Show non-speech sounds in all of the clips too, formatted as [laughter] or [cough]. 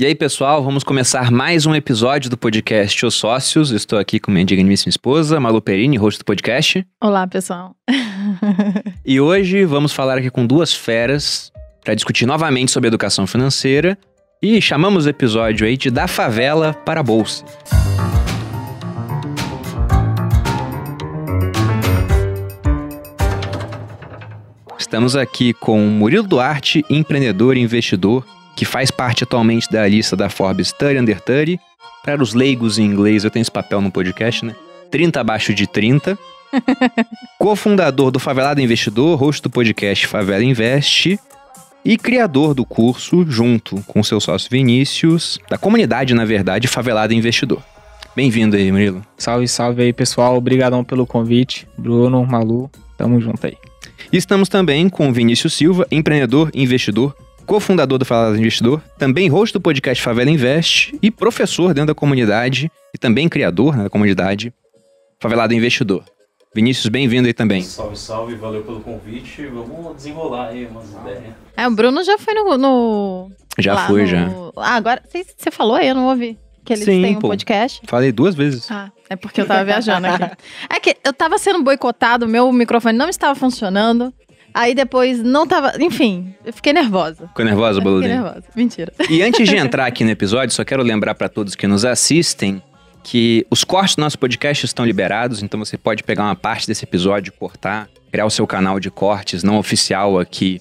E aí, pessoal, vamos começar mais um episódio do podcast Os Sócios. Estou aqui com minha digníssima esposa, Malu Perini, host do podcast. Olá, pessoal. [laughs] e hoje vamos falar aqui com duas feras para discutir novamente sobre educação financeira e chamamos o episódio aí de Da Favela para a Bolsa. Estamos aqui com Murilo Duarte, empreendedor e investidor, que faz parte atualmente da lista da Forbes 30 Under 30. Para os leigos em inglês, eu tenho esse papel no podcast, né? 30 abaixo de 30. [laughs] Cofundador do Favelado Investidor, host do podcast Favela Investe e criador do curso, junto com seu sócio Vinícius, da comunidade, na verdade, Favelado Investidor. Bem-vindo aí, Murilo. Salve, salve aí, pessoal. Obrigadão pelo convite. Bruno, Malu, tamo junto aí. E estamos também com Vinícius Silva, empreendedor e investidor, cofundador do Favelado Investidor, também host do podcast Favela Invest e professor dentro da comunidade e também criador né, da comunidade Favelado Investidor. Vinícius, bem-vindo aí também. Salve, salve, valeu pelo convite. Vamos desenrolar aí umas ah. ideias. É, o Bruno já foi no. no já foi, no... já. Ah, agora. Você falou aí, eu não ouvi. Que eles Sim, têm um pô. podcast. Falei duas vezes. Ah, é porque eu tava viajando aqui. [laughs] É que eu tava sendo boicotado, meu microfone não estava funcionando. Aí depois não tava. Enfim, eu fiquei nervosa. Ficou nervosa, Boludinho? Fiquei nervosa. Mentira. E antes de entrar [laughs] aqui no episódio, só quero lembrar para todos que nos assistem que os cortes do nosso podcast estão liberados, então você pode pegar uma parte desse episódio, cortar, criar o seu canal de cortes não oficial aqui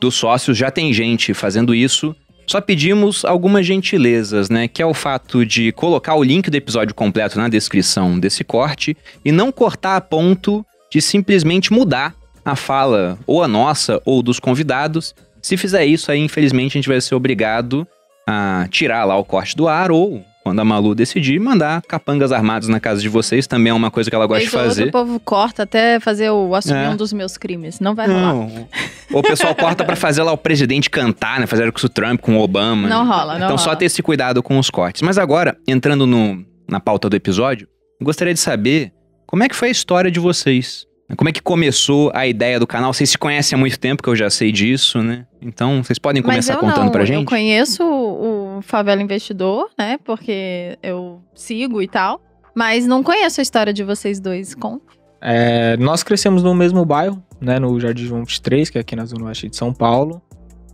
dos sócios. Já tem gente fazendo isso. Só pedimos algumas gentilezas, né? Que é o fato de colocar o link do episódio completo na descrição desse corte e não cortar a ponto de simplesmente mudar a fala ou a nossa ou dos convidados. Se fizer isso, aí infelizmente a gente vai ser obrigado a tirar lá o corte do ar ou quando a Malu decidir, mandar capangas armados na casa de vocês também é uma coisa que ela gosta de fazer. O povo corta até fazer o assumir é. um dos meus crimes. Não vai Não. rolar. Ou o pessoal corta para fazer lá o presidente cantar, né? Fazer com o Trump, com o Obama. Não rola, não Então rola. só ter esse cuidado com os cortes. Mas agora, entrando no, na pauta do episódio, gostaria de saber como é que foi a história de vocês. Como é que começou a ideia do canal? Vocês se conhecem há muito tempo, que eu já sei disso, né? Então, vocês podem começar contando não. pra gente? Eu conheço o Favela Investidor, né? Porque eu sigo e tal. Mas não conheço a história de vocês dois. Com? É, nós crescemos no mesmo bairro, né? No Jardim João 23, que é aqui na Zona Oeste de São Paulo.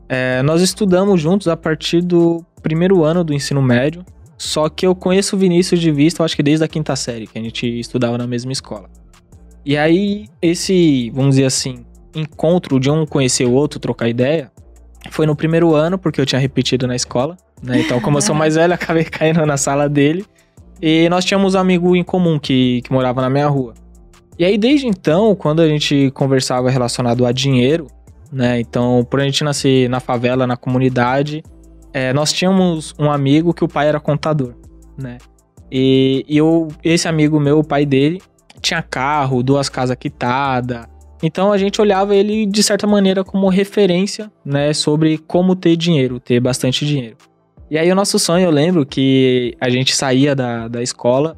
É, nós estudamos juntos a partir do primeiro ano do ensino médio. Só que eu conheço o Vinícius de vista, acho que desde a quinta série, que a gente estudava na mesma escola. E aí, esse, vamos dizer assim, encontro de um conhecer o outro, trocar ideia, foi no primeiro ano, porque eu tinha repetido na escola, né? Então, como eu sou mais velho, [laughs] acabei caindo na sala dele. E nós tínhamos um amigo em comum que, que morava na minha rua. E aí, desde então, quando a gente conversava relacionado a dinheiro, né? Então, por a gente nascer na favela, na comunidade, é, nós tínhamos um amigo que o pai era contador, né? E, e eu, esse amigo meu, o pai dele, tinha carro, duas casas quitadas. Então a gente olhava ele de certa maneira como referência, né, sobre como ter dinheiro, ter bastante dinheiro. E aí o nosso sonho, eu lembro que a gente saía da, da escola,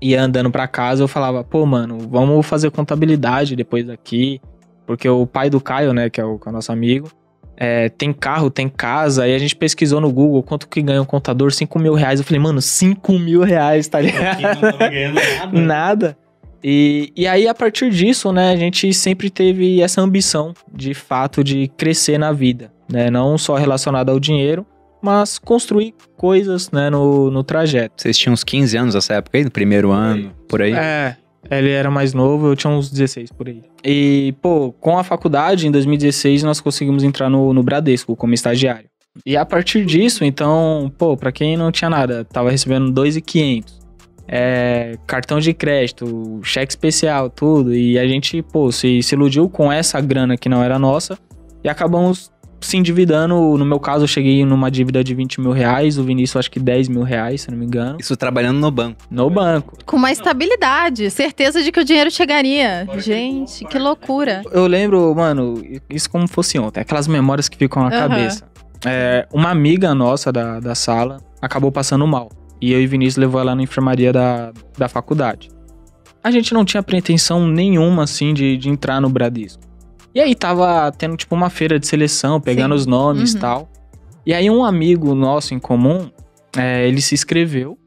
ia andando para casa, eu falava, pô, mano, vamos fazer contabilidade depois daqui, porque o pai do Caio, né, que é o, que é o nosso amigo, é, tem carro, tem casa, e a gente pesquisou no Google quanto que ganha um contador, 5 mil reais. Eu falei, mano, 5 mil reais, tá ligado? Não tava ganhando nada. [laughs] nada. E, e aí, a partir disso, né, a gente sempre teve essa ambição, de fato, de crescer na vida, né? Não só relacionado ao dinheiro, mas construir coisas, né, no, no trajeto. Vocês tinham uns 15 anos nessa época aí, no primeiro ano, por aí? É, ele era mais novo, eu tinha uns 16 por aí. E, pô, com a faculdade, em 2016, nós conseguimos entrar no, no Bradesco como estagiário. E a partir disso, então, pô, pra quem não tinha nada, tava recebendo 2,500 é, cartão de crédito, cheque especial, tudo. E a gente, pô, se, se iludiu com essa grana que não era nossa e acabamos se endividando. No meu caso, eu cheguei numa dívida de 20 mil reais, o Vinícius acho que 10 mil reais, se não me engano. Isso trabalhando no banco. No banco. Com uma estabilidade, certeza de que o dinheiro chegaria. Gente, que loucura. Eu lembro, mano, isso como fosse ontem, aquelas memórias que ficam na uhum. cabeça. É, uma amiga nossa da, da sala acabou passando mal. E eu e Vinícius levou ela na enfermaria da, da faculdade. A gente não tinha pretensão nenhuma, assim, de, de entrar no Bradesco. E aí tava tendo, tipo, uma feira de seleção, pegando Sim. os nomes e uhum. tal. E aí um amigo nosso em comum, é, ele se inscreveu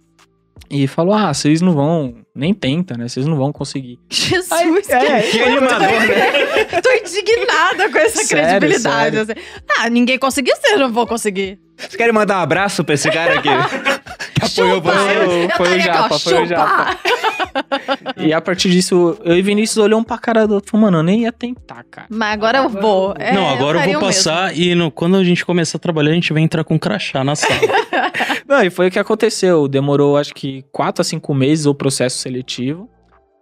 e falou: Ah, vocês não vão, nem tenta, né? Vocês não vão conseguir. Jesus, Aí, é, que, [laughs] que animador, né? [laughs] Tô indignada com essa Sério, credibilidade. assim. Ah, ninguém conseguiu, vocês não vão conseguir. Vocês querem mandar um abraço pra esse cara aqui? [laughs] você? Eu- eu Foi o Japa, foi o! Japa. E a partir disso, eu e Vinícius olhou um pra cara do outro e falou, mano, eu nem ia tentar, cara. Mas agora eu vou. É, não, agora eu, faria vou o mesmo. passar e no- quando a gente começar a trabalhar, a gente vai entrar com crachá na sala. [laughs] Não, e foi o que aconteceu. Demorou acho que 4 a 5 meses o processo seletivo.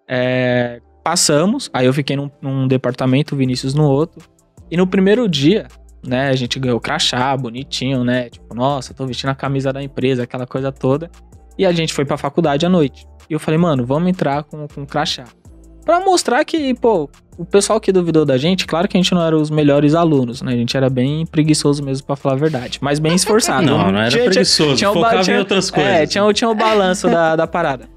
É, passamos, aí eu fiquei num, num departamento, o Vinícius no outro. E no primeiro dia, né, a gente ganhou crachá, bonitinho, né? Tipo, nossa, tô vestindo a camisa da empresa, aquela coisa toda. E a gente foi pra faculdade à noite. E eu falei, mano, vamos entrar com, com crachá. Pra mostrar que, pô, o pessoal que duvidou da gente, claro que a gente não era os melhores alunos, né? A gente era bem preguiçoso mesmo, pra falar a verdade. Mas bem esforçado. [laughs] não, não era Tinha- tinha- preguiçoso. tinha o ba- focava tinha- em outras coisas. é, tinha, o- tinha o balanço da, da parada.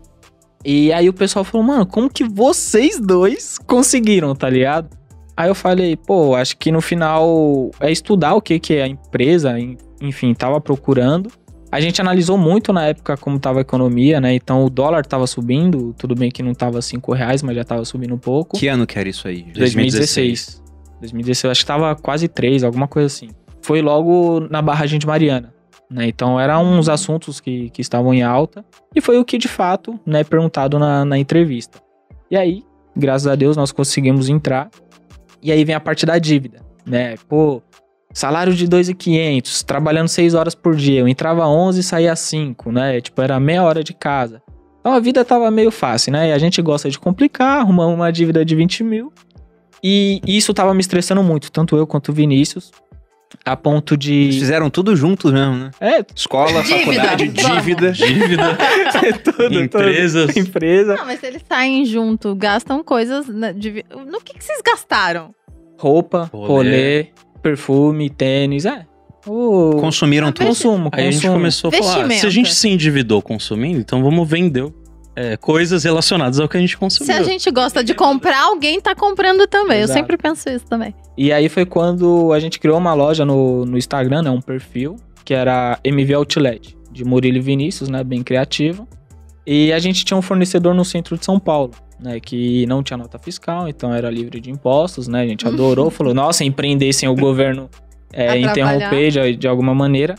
E aí o pessoal falou, mano, como que vocês dois conseguiram, tá ligado? Aí eu falei, pô, acho que no final é estudar o que, que a empresa, en- enfim, tava procurando. A gente analisou muito na época como tava a economia, né? Então o dólar tava subindo, tudo bem que não tava 5 reais, mas já tava subindo um pouco. Que ano que era isso aí? 2016. 2016, acho que tava quase 3, alguma coisa assim. Foi logo na barragem de Mariana. Né? Então eram uns assuntos que, que estavam em alta. E foi o que de fato né, perguntado na, na entrevista. E aí, graças a Deus, nós conseguimos entrar. E aí vem a parte da dívida. Né? Pô, salário de 2.500, trabalhando 6 horas por dia. Eu entrava 11 e saía 5, né? Tipo, era meia hora de casa. Então a vida tava meio fácil, né? E a gente gosta de complicar, arrumamos uma dívida de 20 mil. E isso tava me estressando muito, tanto eu quanto o Vinícius. A ponto Eles de. fizeram tudo juntos mesmo, né? É, Escola, Dívida. faculdade, dívida. Dívida, [laughs] tudo, empresas. tudo. Empresa. Não, mas se eles saem junto, gastam coisas. né, de- No que, que vocês gastaram? Roupa, Rolê. rolê, perfume, tênis. É. Consumiram tudo. consumo, Aí a gente começou a falar, se a gente se endividou consumindo, então vamos vender é, coisas relacionadas ao que a gente Se consumiu. a gente gosta de comprar, alguém tá comprando também. Exato. Eu sempre penso isso também. E aí foi quando a gente criou uma loja no, no Instagram, né? Um perfil, que era MV Outlet, de Murilo e Vinícius, né? Bem criativo. E a gente tinha um fornecedor no centro de São Paulo, né? Que não tinha nota fiscal, então era livre de impostos, né? A gente adorou, [laughs] falou, nossa, empreender sem o governo é, interromper de, de alguma maneira.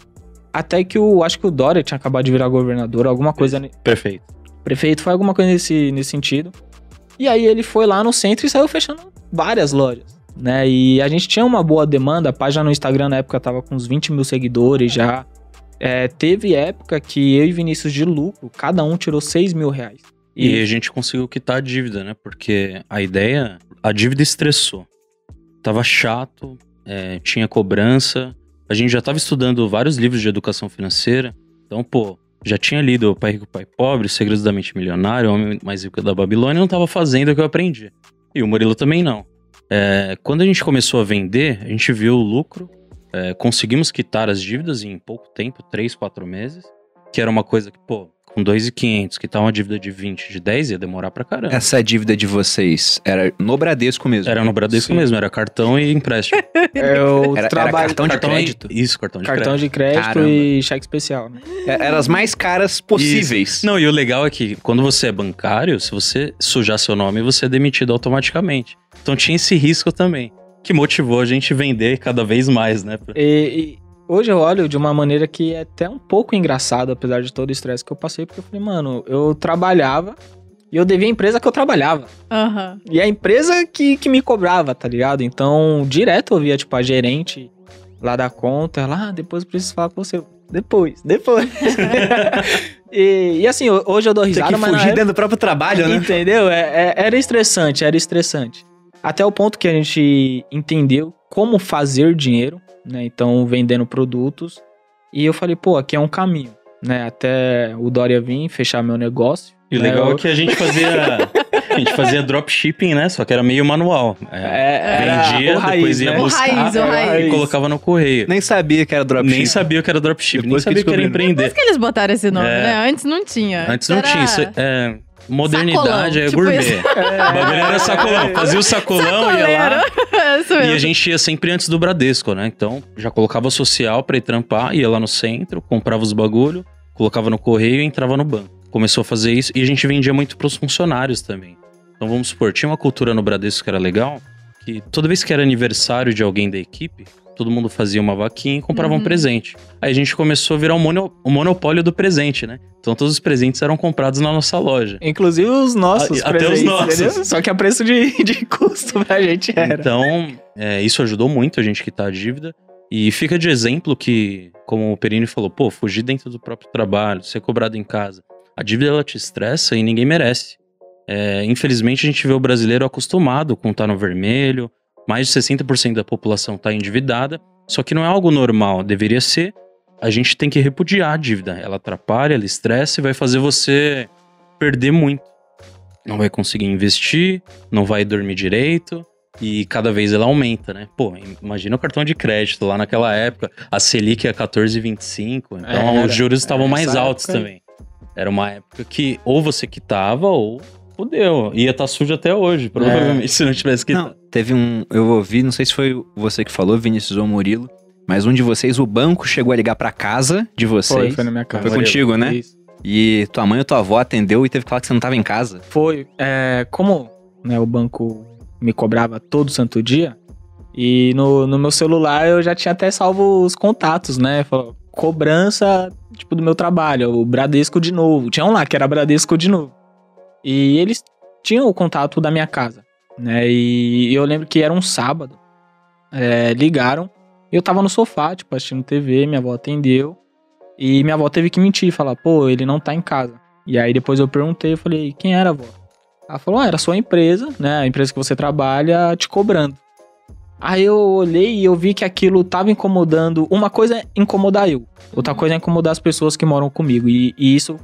Até que o, acho que o Dória tinha acabado de virar governador, alguma coisa Perfeito. Prefeito, foi alguma coisa nesse, nesse sentido. E aí ele foi lá no centro e saiu fechando várias lojas, né? E a gente tinha uma boa demanda, a página no Instagram na época tava com uns 20 mil seguidores já. É, teve época que eu e Vinícius de lucro, cada um tirou 6 mil reais. E a gente conseguiu quitar a dívida, né? Porque a ideia, a dívida estressou. Tava chato, é, tinha cobrança. A gente já tava estudando vários livros de educação financeira. Então, pô, já tinha lido Pai Rico, Pai Pobre, Segredos da Mente Milionária, O Homem Mais Rico da Babilônia, não tava fazendo o que eu aprendi. E o Murilo também não. É, quando a gente começou a vender, a gente viu o lucro, é, conseguimos quitar as dívidas em pouco tempo, 3, 4 meses, que era uma coisa que, pô, com 2.500, que tá uma dívida de 20, de 10, ia demorar pra caramba. Essa dívida de vocês era no Bradesco mesmo? Era no Bradesco Sim. mesmo, era cartão e empréstimo. [laughs] Eu Era, era trabalho cartão de Cartão e- crédito? Isso, cartão de cartão crédito. de crédito Caramba. e cheque especial, né? É- Eram as mais caras possíveis. Não, e o legal é que quando você é bancário, se você sujar seu nome, você é demitido automaticamente. Então tinha esse risco também, que motivou a gente vender cada vez mais, né? E, e hoje eu olho de uma maneira que é até um pouco engraçado, apesar de todo o estresse que eu passei, porque eu falei, mano, eu trabalhava e eu devia a empresa que eu trabalhava. Aham. E a empresa que, que me cobrava, tá ligado? Então, direto eu via, tipo, a gerente lá da conta, ela, ah, depois eu preciso falar com você. Depois, depois. [laughs] e, e assim, ho- hoje eu dou Tem risada, que mas fugir dentro do próprio trabalho, né? Entendeu? É- é- era estressante, era estressante. Até o ponto que a gente entendeu como fazer dinheiro, né? Então, vendendo produtos. E eu falei, pô, aqui é um caminho, né? Até o Dória vir fechar meu negócio. E o né? legal Eu- é que a gente fazia. [laughs] A gente fazia dropshipping, né? Só que era meio manual. É, É, era vendia, o raiz, depois ia né? O buscar raiz, o raiz. e colocava no correio. Nem sabia que era dropshipping. Nem sabia o que era dropshipping, nem Depois que sabia o que era empreender. Por que eles botaram esse nome, É. né? Antes não tinha. Antes não Era- tinha isso. É, modernidade, é tipo gourmet. isso. O bagulho era sacolão. Fazia o sacolão, ia lá. É E a gente ia sempre antes do Bradesco, né? Então, já colocava social pra ir trampar, ia lá no centro, comprava os bagulho, colocava no correio e entrava no banco. Começou a fazer isso e a gente vendia muito pros funcionários também. Então, vamos supor, tinha uma cultura no Bradesco que era legal, que toda vez que era aniversário de alguém da equipe, todo mundo fazia uma vaquinha e comprava um Uhum. presente. Aí a gente começou a virar um, mono- um monopólio do presente, né? Então, todos os presentes eram comprados na nossa loja. Inclusive os nossos Ah, até os presentes, nossos. entendeu? Só que a preço de, de custo pra gente era. Então, é, isso ajudou muito a gente quitar a dívida. E fica de exemplo que, como o Perini falou, pô, fugir dentro do próprio trabalho, ser cobrado em casa. A dívida ela te estressa e ninguém merece. É, infelizmente, a gente vê o brasileiro acostumado com estar no vermelho, mais de 60% da população está endividada, só que não é algo normal, deveria ser. A gente tem que repudiar a dívida. Ela atrapalha, ela estressa e vai fazer você perder muito. Não vai conseguir investir, não vai dormir direito e cada vez ela aumenta, né? Pô, imagina o cartão de crédito lá naquela época, a Selic é 14,25, então Era, os juros estavam mais altos época também. Era uma época que ou você quitava ou fudeu. Ia estar sujo até hoje, provavelmente, se não tivesse quitado. Não, teve um. Eu ouvi, não sei se foi você que falou, Vinícius ou Murilo, mas um de vocês, o banco chegou a ligar pra casa de vocês. Foi, foi na minha casa. Foi contigo, né? Isso. E tua mãe ou tua avó atendeu e teve que falar que você não tava em casa. Foi. É, como né, o banco me cobrava todo santo dia, e no, no meu celular eu já tinha até salvo os contatos, né? Falou, cobrança, tipo, do meu trabalho, o Bradesco de novo. Tinha um lá que era Bradesco de novo. E eles tinham o contato da minha casa, né? E eu lembro que era um sábado. É, ligaram. Eu tava no sofá, tipo, assistindo TV, minha avó atendeu. E minha avó teve que mentir, falar, pô, ele não tá em casa. E aí depois eu perguntei, eu falei, quem era a avó? Ela falou, ah, era a sua empresa, né? A empresa que você trabalha te cobrando. Aí eu olhei e eu vi que aquilo tava incomodando. Uma coisa é incomodar eu, outra coisa é incomodar as pessoas que moram comigo. E, e isso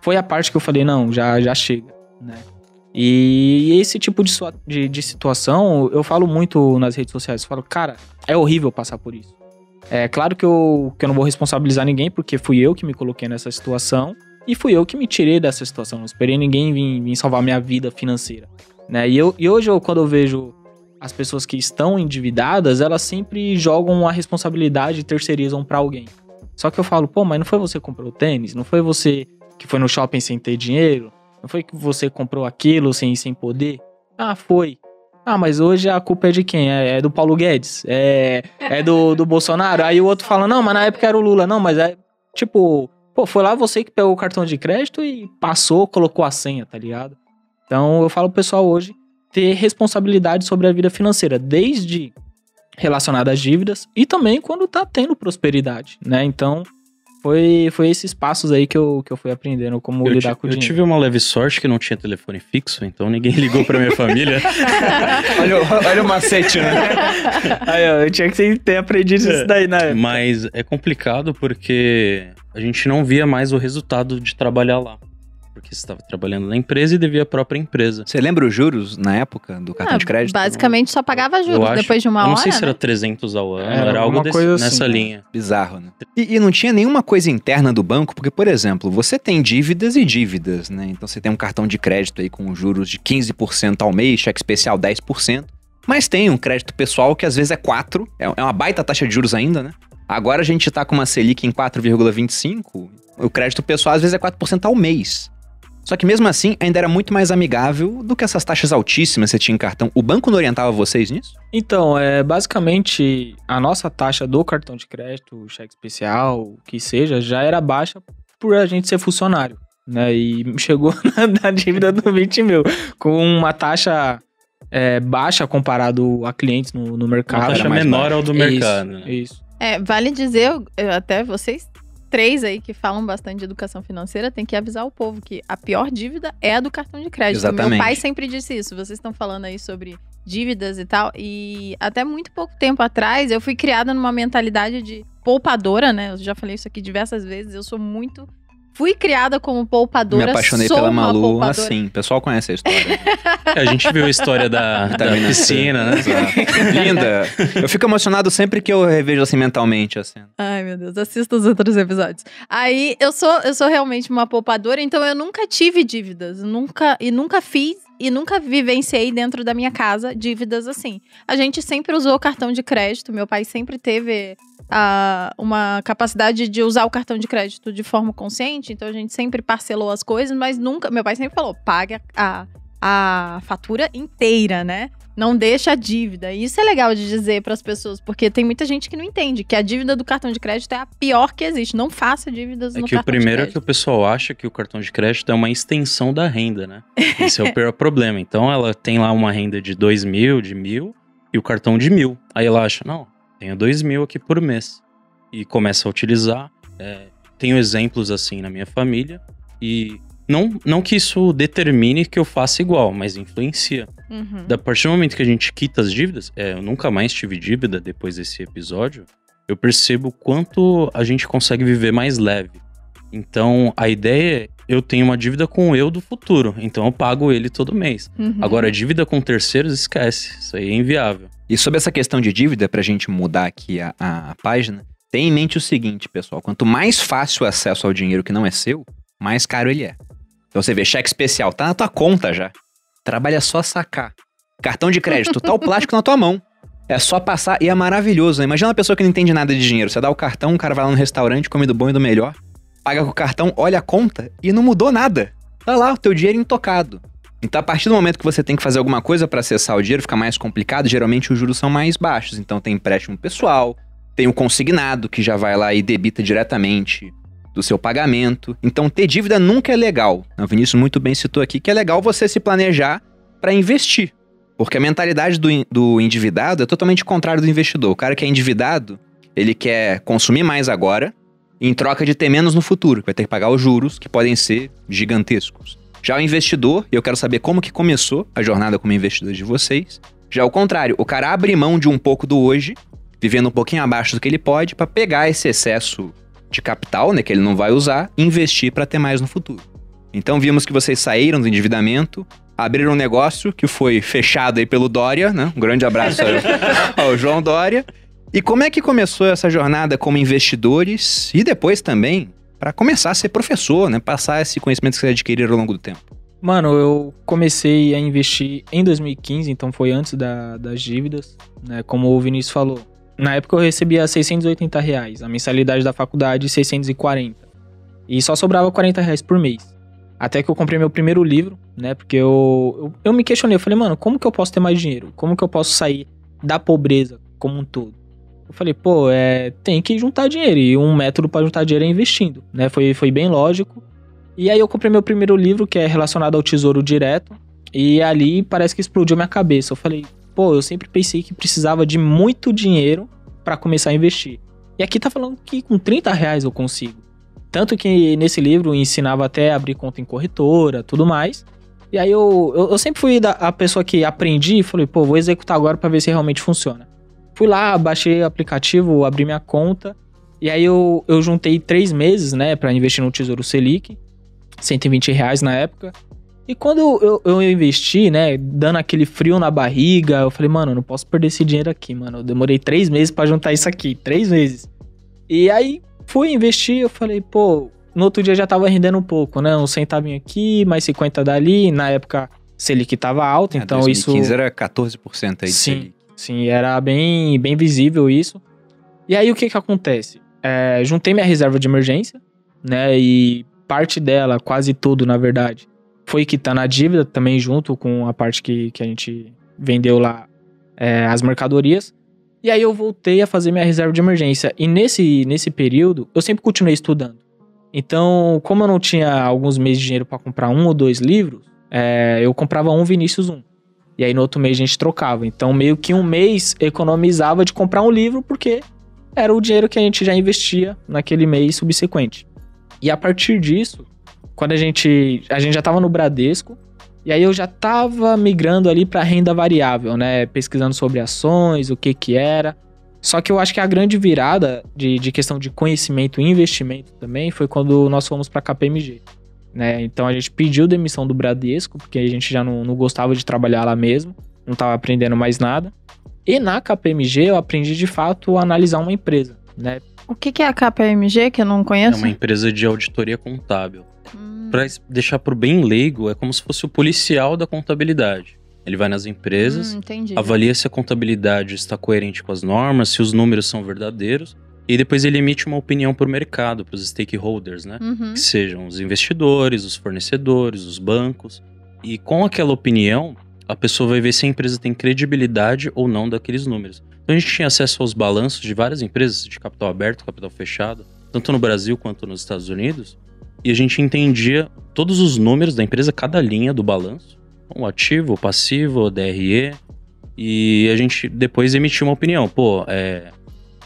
foi a parte que eu falei, não, já, já chega, né? E esse tipo de, de, de situação, eu falo muito nas redes sociais. Falo, cara, é horrível passar por isso. É claro que eu, que eu não vou responsabilizar ninguém, porque fui eu que me coloquei nessa situação. E fui eu que me tirei dessa situação. Não esperei ninguém vir, vir salvar minha vida financeira. Né? E, eu, e hoje, eu, quando eu vejo as pessoas que estão endividadas, elas sempre jogam a responsabilidade e terceirizam pra alguém. Só que eu falo, pô, mas não foi você que comprou o tênis? Não foi você que foi no shopping sem ter dinheiro? Não foi que você comprou aquilo sem, sem poder? Ah, foi. Ah, mas hoje a culpa é de quem? É, é do Paulo Guedes? É, é do, do Bolsonaro? Aí o outro fala, não, mas na época era o Lula. Não, mas é tipo, pô, foi lá você que pegou o cartão de crédito e passou, colocou a senha, tá ligado? Então eu falo pro pessoal hoje ter responsabilidade sobre a vida financeira, desde relacionada às dívidas e também quando tá tendo prosperidade, né? Então foi, foi esses passos aí que eu, que eu fui aprendendo como Eu, lidar com o eu dinheiro. tive uma leve sorte que não tinha telefone fixo, então ninguém ligou pra minha família. [laughs] olha, olha o macete, né? [laughs] Aí, ó, eu tinha que ter aprendido É. isso daí, né? Mas é complicado porque a gente não via mais o resultado de trabalhar lá. Porque você estava trabalhando na empresa e devia a própria empresa. Você lembra os juros na época do cartão Ah, de crédito? Basicamente só pagava juros acho- depois de uma eu não hora. sei se era né? 300 ao ano, Era era, algo alguma desse- coisa assim, nessa né? linha. Bizarro, né? E, e não tinha nenhuma coisa interna do banco, porque, por exemplo, você tem dívidas e dívidas, né? Então você tem um cartão de crédito aí com juros de 15% ao mês, cheque especial 10%. Mas tem um crédito pessoal que às vezes é 4%, é é uma baita taxa de juros ainda, né? Agora a gente tá com uma Selic em 4,25%, o crédito pessoal às vezes é 4% ao mês. Só que mesmo assim, ainda era muito mais amigável do que essas taxas altíssimas que você tinha em cartão. O banco não orientava vocês nisso? Então, é basicamente a nossa taxa do cartão de crédito, cheque especial, o que seja, já era baixa por a gente ser funcionário, né? E [laughs] chegou [laughs] na, na dívida do 20 mil, com uma taxa é, baixa comparado a clientes no, no Uma mercado. taxa era mais menor ao do Isso, mercado. né? Isso. É, vale dizer, eu- eu- até vocês três aí que falam bastante de educação financeira, tem que avisar o povo que a pior dívida é a do cartão de crédito. Exatamente. Meu pai sempre disse isso. Vocês estão falando aí sobre dívidas e tal. E até muito pouco tempo atrás, eu fui criada numa mentalidade de poupadora, né? Eu já falei isso aqui diversas vezes. Eu sou muito fui criada como poupadora. Me apaixonei sou pela Malu assim. O pessoal conhece a história. [laughs] A gente viu a história da, da piscina, né? Linda. Eu fico emocionado sempre que eu revejo assim mentalmente a cena. Ai, meu Deus, assista os outros episódios. Aí, eu sou, eu sou realmente uma poupadora, então eu nunca tive dívidas, nunca e nunca fiz e nunca vivenciei dentro da minha casa dívidas assim. A gente sempre usou cartão de crédito, meu pai sempre teve ah, uma capacidade de usar o cartão de crédito de forma consciente, então a gente sempre parcelou as coisas, mas nunca, meu pai sempre falou, pague a, a, a fatura inteira, né? Não deixa a dívida. E isso é legal de dizer para as pessoas, porque tem muita gente que não entende que a dívida do cartão de crédito é a pior que existe. Não faça dívidas É no que o cartão de primeiro é crédito. que o pessoal acha que o cartão de crédito é uma extensão da renda, né? [laughs] Esse é o pior problema. Então ela tem lá uma renda de dois mil, de mil, e o cartão de mil. Aí ela acha, não, tenho dois mil aqui por mês. E começa a utilizar. É, tenho exemplos assim na minha família. E não, não que isso determine que eu faça igual, mas influencia. Uhum. Da partir do momento que a gente quita as dívidas, é, eu nunca mais tive dívida depois desse episódio, eu percebo quanto a gente consegue viver mais leve. Então, a ideia é, eu tenho uma dívida com o eu do futuro, então eu pago ele todo mês. Uhum. Agora, dívida com terceiros, esquece, isso aí é inviável. E sobre essa questão de dívida, pra gente mudar aqui a, a, a página, tenha em mente o seguinte, pessoal. Quanto mais fácil o acesso ao dinheiro que não é seu, mais caro ele é. Então você vê, cheque especial, tá na tua conta já. Trabalha só sacar. Cartão de crédito, tá o plástico na tua mão. É só passar e é maravilhoso. né? Imagina uma pessoa que não entende nada de dinheiro. Você dá o cartão, o cara vai lá no restaurante, come do bom e do melhor, paga com o cartão, olha a conta e não mudou nada. Tá lá, o teu dinheiro intocado. Então, a partir do momento que você tem que fazer alguma coisa para acessar o dinheiro, fica mais complicado. Geralmente os juros são mais baixos. Então, tem empréstimo pessoal, tem o consignado que já vai lá e debita diretamente do seu pagamento. Então, ter dívida nunca é legal. O Vinícius muito bem citou aqui que é legal você se planejar para investir. Porque a mentalidade do, do endividado é totalmente contrário do investidor. O cara que é endividado, ele quer consumir mais agora, em troca de ter menos no futuro, que vai ter que pagar os juros, que podem ser gigantescos. Já o investidor, e eu quero saber como que começou a jornada como investidor de vocês. Já o contrário, o cara abre mão de um pouco do hoje, vivendo um pouquinho abaixo do que ele pode, para pegar esse excesso de capital, né, que ele não vai usar, e investir para ter mais no futuro. Então vimos que vocês saíram do endividamento, abriram um negócio que foi fechado aí pelo Dória, né? Um grande abraço ao, [laughs] ao João Dória. E como é que começou essa jornada como investidores e depois também para começar a ser professor, né? Passar esse conhecimento que vocês adquiriram ao longo do tempo. Mano, eu comecei a investir em 2015, então foi antes da- das dívidas, né? Como o Vinícius falou. Na época eu recebia 680 reais, a mensalidade da faculdade 640. E só sobrava 40 reais por mês. Até que eu comprei meu primeiro livro, né? Porque eu, eu, eu me questionei, eu falei, mano, como que eu posso ter mais dinheiro? Como que eu posso sair da pobreza como um todo? Eu falei, pô, é, tem que juntar dinheiro. E um método para juntar dinheiro é investindo, né? Foi, foi bem lógico. E aí eu comprei meu primeiro livro, que é relacionado ao Tesouro Direto. E ali parece que explodiu minha cabeça. Eu falei, pô, eu sempre pensei que precisava de muito dinheiro para começar a investir. E aqui tá falando que com 30 reais eu consigo. Tanto que nesse livro ensinava até abrir conta em corretora, tudo mais. E aí eu, eu, eu sempre fui da, a pessoa que aprendi e falei, pô, vou executar agora para ver se realmente funciona. Fui lá, baixei o aplicativo, abri minha conta. E aí eu, eu juntei três meses, né, para investir no Tesouro Selic. 120 reais na época. E quando eu, eu, investi, né, dando aquele frio na barriga, eu falei, mano, eu não posso perder esse dinheiro aqui, mano. Eu demorei três meses pra juntar isso aqui, três meses. E aí fui investir, eu falei, pô, no outro dia já tava rendendo um pouco, né? Um centavinho aqui, mais 50 dali. Na época, Selic tava alta, então É, isso. 2015 era 14% aí de Sim. Selic. Sim, era bem, bem visível isso. E aí o que que acontece? É, juntei minha reserva de emergência, né? E parte dela, quase tudo, na verdade, foi quitando a dívida também junto com a parte que, que a gente vendeu lá é, as mercadorias. E aí eu voltei a fazer minha reserva de emergência. E nesse, nesse período, eu sempre continuei estudando. Então, como eu não tinha alguns meses de dinheiro para comprar um ou dois livros, é, eu comprava um Vinícius um. E aí no outro mês a gente trocava. Então, meio que um mês economizava de comprar um livro, porque era o dinheiro que a gente já investia naquele mês subsequente. E a partir disso, quando a gente. A gente já tava no Bradesco, e aí eu já tava migrando ali para renda variável, né? Pesquisando sobre ações, o que que era. Só que eu acho que a grande virada de, de questão de conhecimento e investimento também foi quando nós fomos para a KPMG. Né? Então a gente pediu demissão do Bradesco, porque a gente já não, não gostava de trabalhar lá mesmo, não estava aprendendo mais nada. E na KPMG eu aprendi de fato a analisar uma empresa. Né? O que, que é a KPMG, que eu não É conheço? uma empresa de auditoria contábil. Hum, Pra es- deixar pro bem leigo, é como se fosse o policial da contabilidade. Ele vai nas empresas, hum, avalia se a contabilidade está coerente com as normas, se os números são verdadeiros, e depois ele emite uma opinião para o mercado, para os stakeholders, né? Uhum. Que sejam os investidores, os fornecedores, os bancos. E com aquela opinião, a pessoa vai ver se a empresa tem credibilidade ou não daqueles números. Então a gente tinha acesso aos balanços de várias empresas, de capital aberto, capital fechado, tanto no Brasil quanto nos Estados Unidos, e a gente entendia todos os números da empresa, cada linha do balanço, o ativo, o passivo, o DRE, e a gente depois emitiu uma opinião. Pô, é,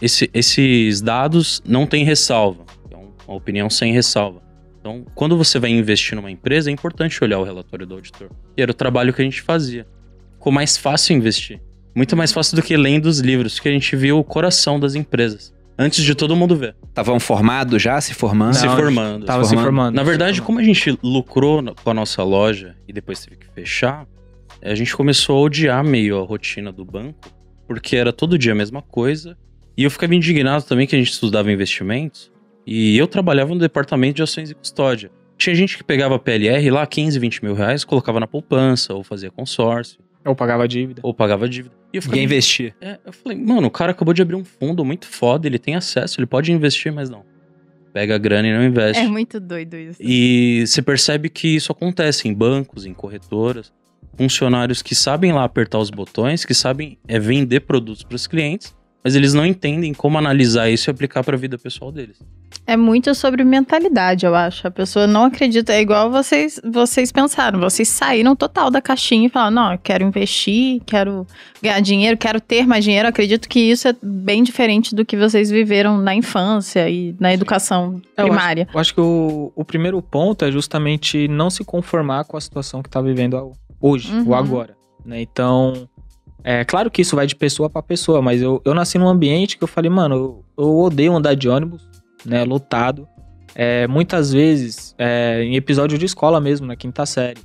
esse- esses dados não têm ressalva. É um- uma opinião sem ressalva. Então, quando você vai investir numa empresa, é importante olhar o relatório do auditor. E era o trabalho que a gente fazia. Ficou mais fácil investir. Muito mais fácil do que lendo os livros, porque a gente viu o coração das empresas. Antes de todo mundo ver. Estavam formados já, se formando? se formando. Tava se formando. formando. Na verdade, se formando. como a gente lucrou na- com a nossa loja e depois teve que fechar, a gente começou a odiar meio a rotina do banco, porque era todo dia a mesma coisa. E eu ficava indignado também que a gente estudava investimentos e eu trabalhava no departamento de ações e custódia. Tinha gente que pegava PLR lá, 15, 20 mil reais, colocava na poupança, ou fazia consórcio, Eu pagava dívida. ou pagava dívida. E eu ficava Ninguém investir. é, eu falei, mano, o cara acabou de abrir um fundo muito foda, ele tem acesso, ele pode investir, mas não. Pega a grana e não investe. É muito doido isso. E você percebe que isso acontece em bancos, em corretoras. Funcionários que sabem lá apertar os botões, que sabem é, vender produtos para os clientes, mas eles não entendem como analisar isso e aplicar para a vida pessoal deles. É muito sobre mentalidade, eu acho. A pessoa não acredita. É igual vocês, vocês pensaram. Vocês saíram total da caixinha e falaram: não, eu quero investir, quero ganhar dinheiro, quero ter mais dinheiro. Acredito que isso é bem diferente do que vocês viveram na infância e na educação eu primária. Eu acho que o, o primeiro ponto é justamente não se conformar com a situação que tá vivendo hoje, Uhum. ou agora. Né? Então, é claro que isso vai de pessoa pra pessoa, mas eu, eu nasci num ambiente que eu falei, mano, eu, eu odeio andar de ônibus, né, lotado. É, muitas vezes, é, em episódio de escola mesmo, na quinta série.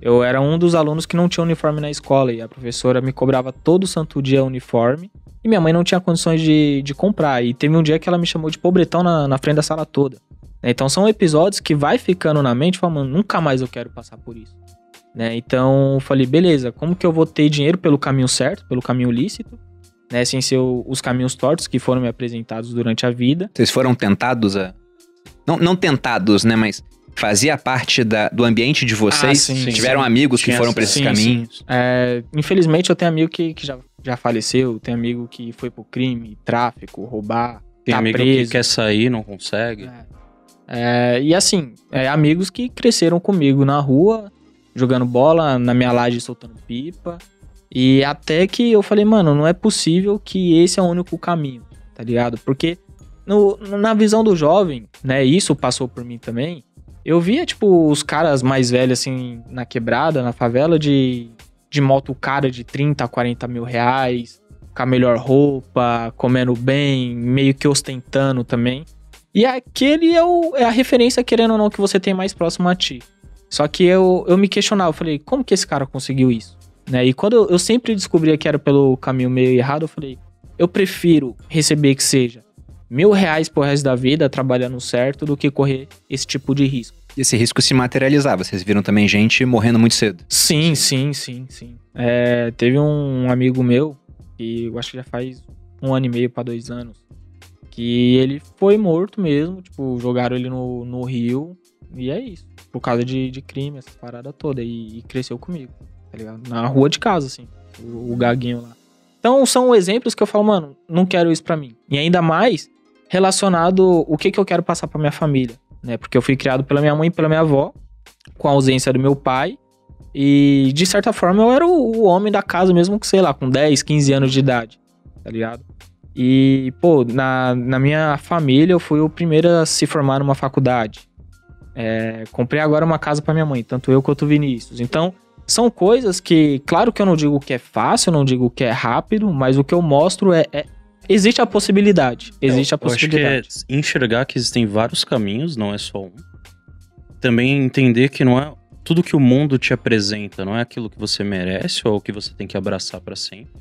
Eu era um dos alunos que não tinha uniforme na escola e a professora me cobrava todo santo dia uniforme e minha mãe não tinha condições de, de comprar. E teve um dia que ela me chamou de pobretão na, na frente da sala toda. Então são episódios que vai ficando na mente, falando, nunca mais eu quero passar por isso. Né? Então eu falei, beleza, como que eu vou ter dinheiro pelo caminho certo, pelo caminho lícito, né? Sem ser o- os caminhos tortos que foram me apresentados durante a vida. Vocês foram tentados a. Não, não tentados, né? Mas fazia parte da- do ambiente de vocês? Ah, sim, Tiveram sim. amigos que Tinha foram pra esses sim, caminhos? É, infelizmente eu tenho amigo que, que já, já faleceu, tem amigo que foi pro crime, tráfico, roubar, Tem tá amigo preso. que quer sair, não consegue. É, e assim, é, amigos que cresceram comigo na rua, jogando bola, na minha laje soltando pipa. E até que eu falei, mano, não é possível que esse é o único caminho, tá ligado? Porque no- na visão do jovem, né, isso passou por mim também. Eu via, tipo, os caras mais velhos, assim, na quebrada, na favela, de, de moto cara de 30, 40 mil reais, com a melhor roupa, comendo bem, meio que ostentando também. E aquele é, o- é a referência, querendo ou não, que você tem mais próximo a ti. Só que eu, eu me questionava, eu falei, como que esse cara conseguiu isso? Né? E quando eu, eu sempre descobria que era pelo caminho meio errado, eu falei, eu prefiro receber que seja mil reais pro resto da vida trabalhando certo do que correr esse tipo de risco. E esse risco se materializava. Vocês viram também gente morrendo muito cedo. Sim, sim, sim, sim. É, teve um amigo meu, que eu acho que já faz um ano e meio pra dois anos, que ele foi morto mesmo, tipo, jogaram ele no, no rio, e é isso. Por causa de, de crime, essa parada toda, e, e cresceu comigo, tá ligado? Na rua de casa, assim, o, o gaguinho lá. Então são exemplos que eu falo, mano, não quero isso pra mim. E ainda mais relacionado o que, que eu quero passar pra minha família, né? Porque eu fui criado pela minha mãe e pela minha avó, com a ausência do meu pai, e de certa forma eu era o, o homem da casa mesmo, que sei lá, com 10, 15 anos de idade, tá ligado? E, pô, na, na minha família eu fui o primeiro a se formar numa faculdade. É, comprei agora uma casa pra minha mãe, tanto eu quanto o Vinícius. Então, são coisas que, claro que eu não digo que é fácil, eu não digo que é rápido, mas o que eu mostro é, é, existe a possibilidade. Existe a Eu acho que é possibilidade. enxergar que existem vários caminhos, não é só um. Também entender que não é tudo que o mundo te apresenta, não é aquilo que você merece ou que você tem que abraçar para sempre.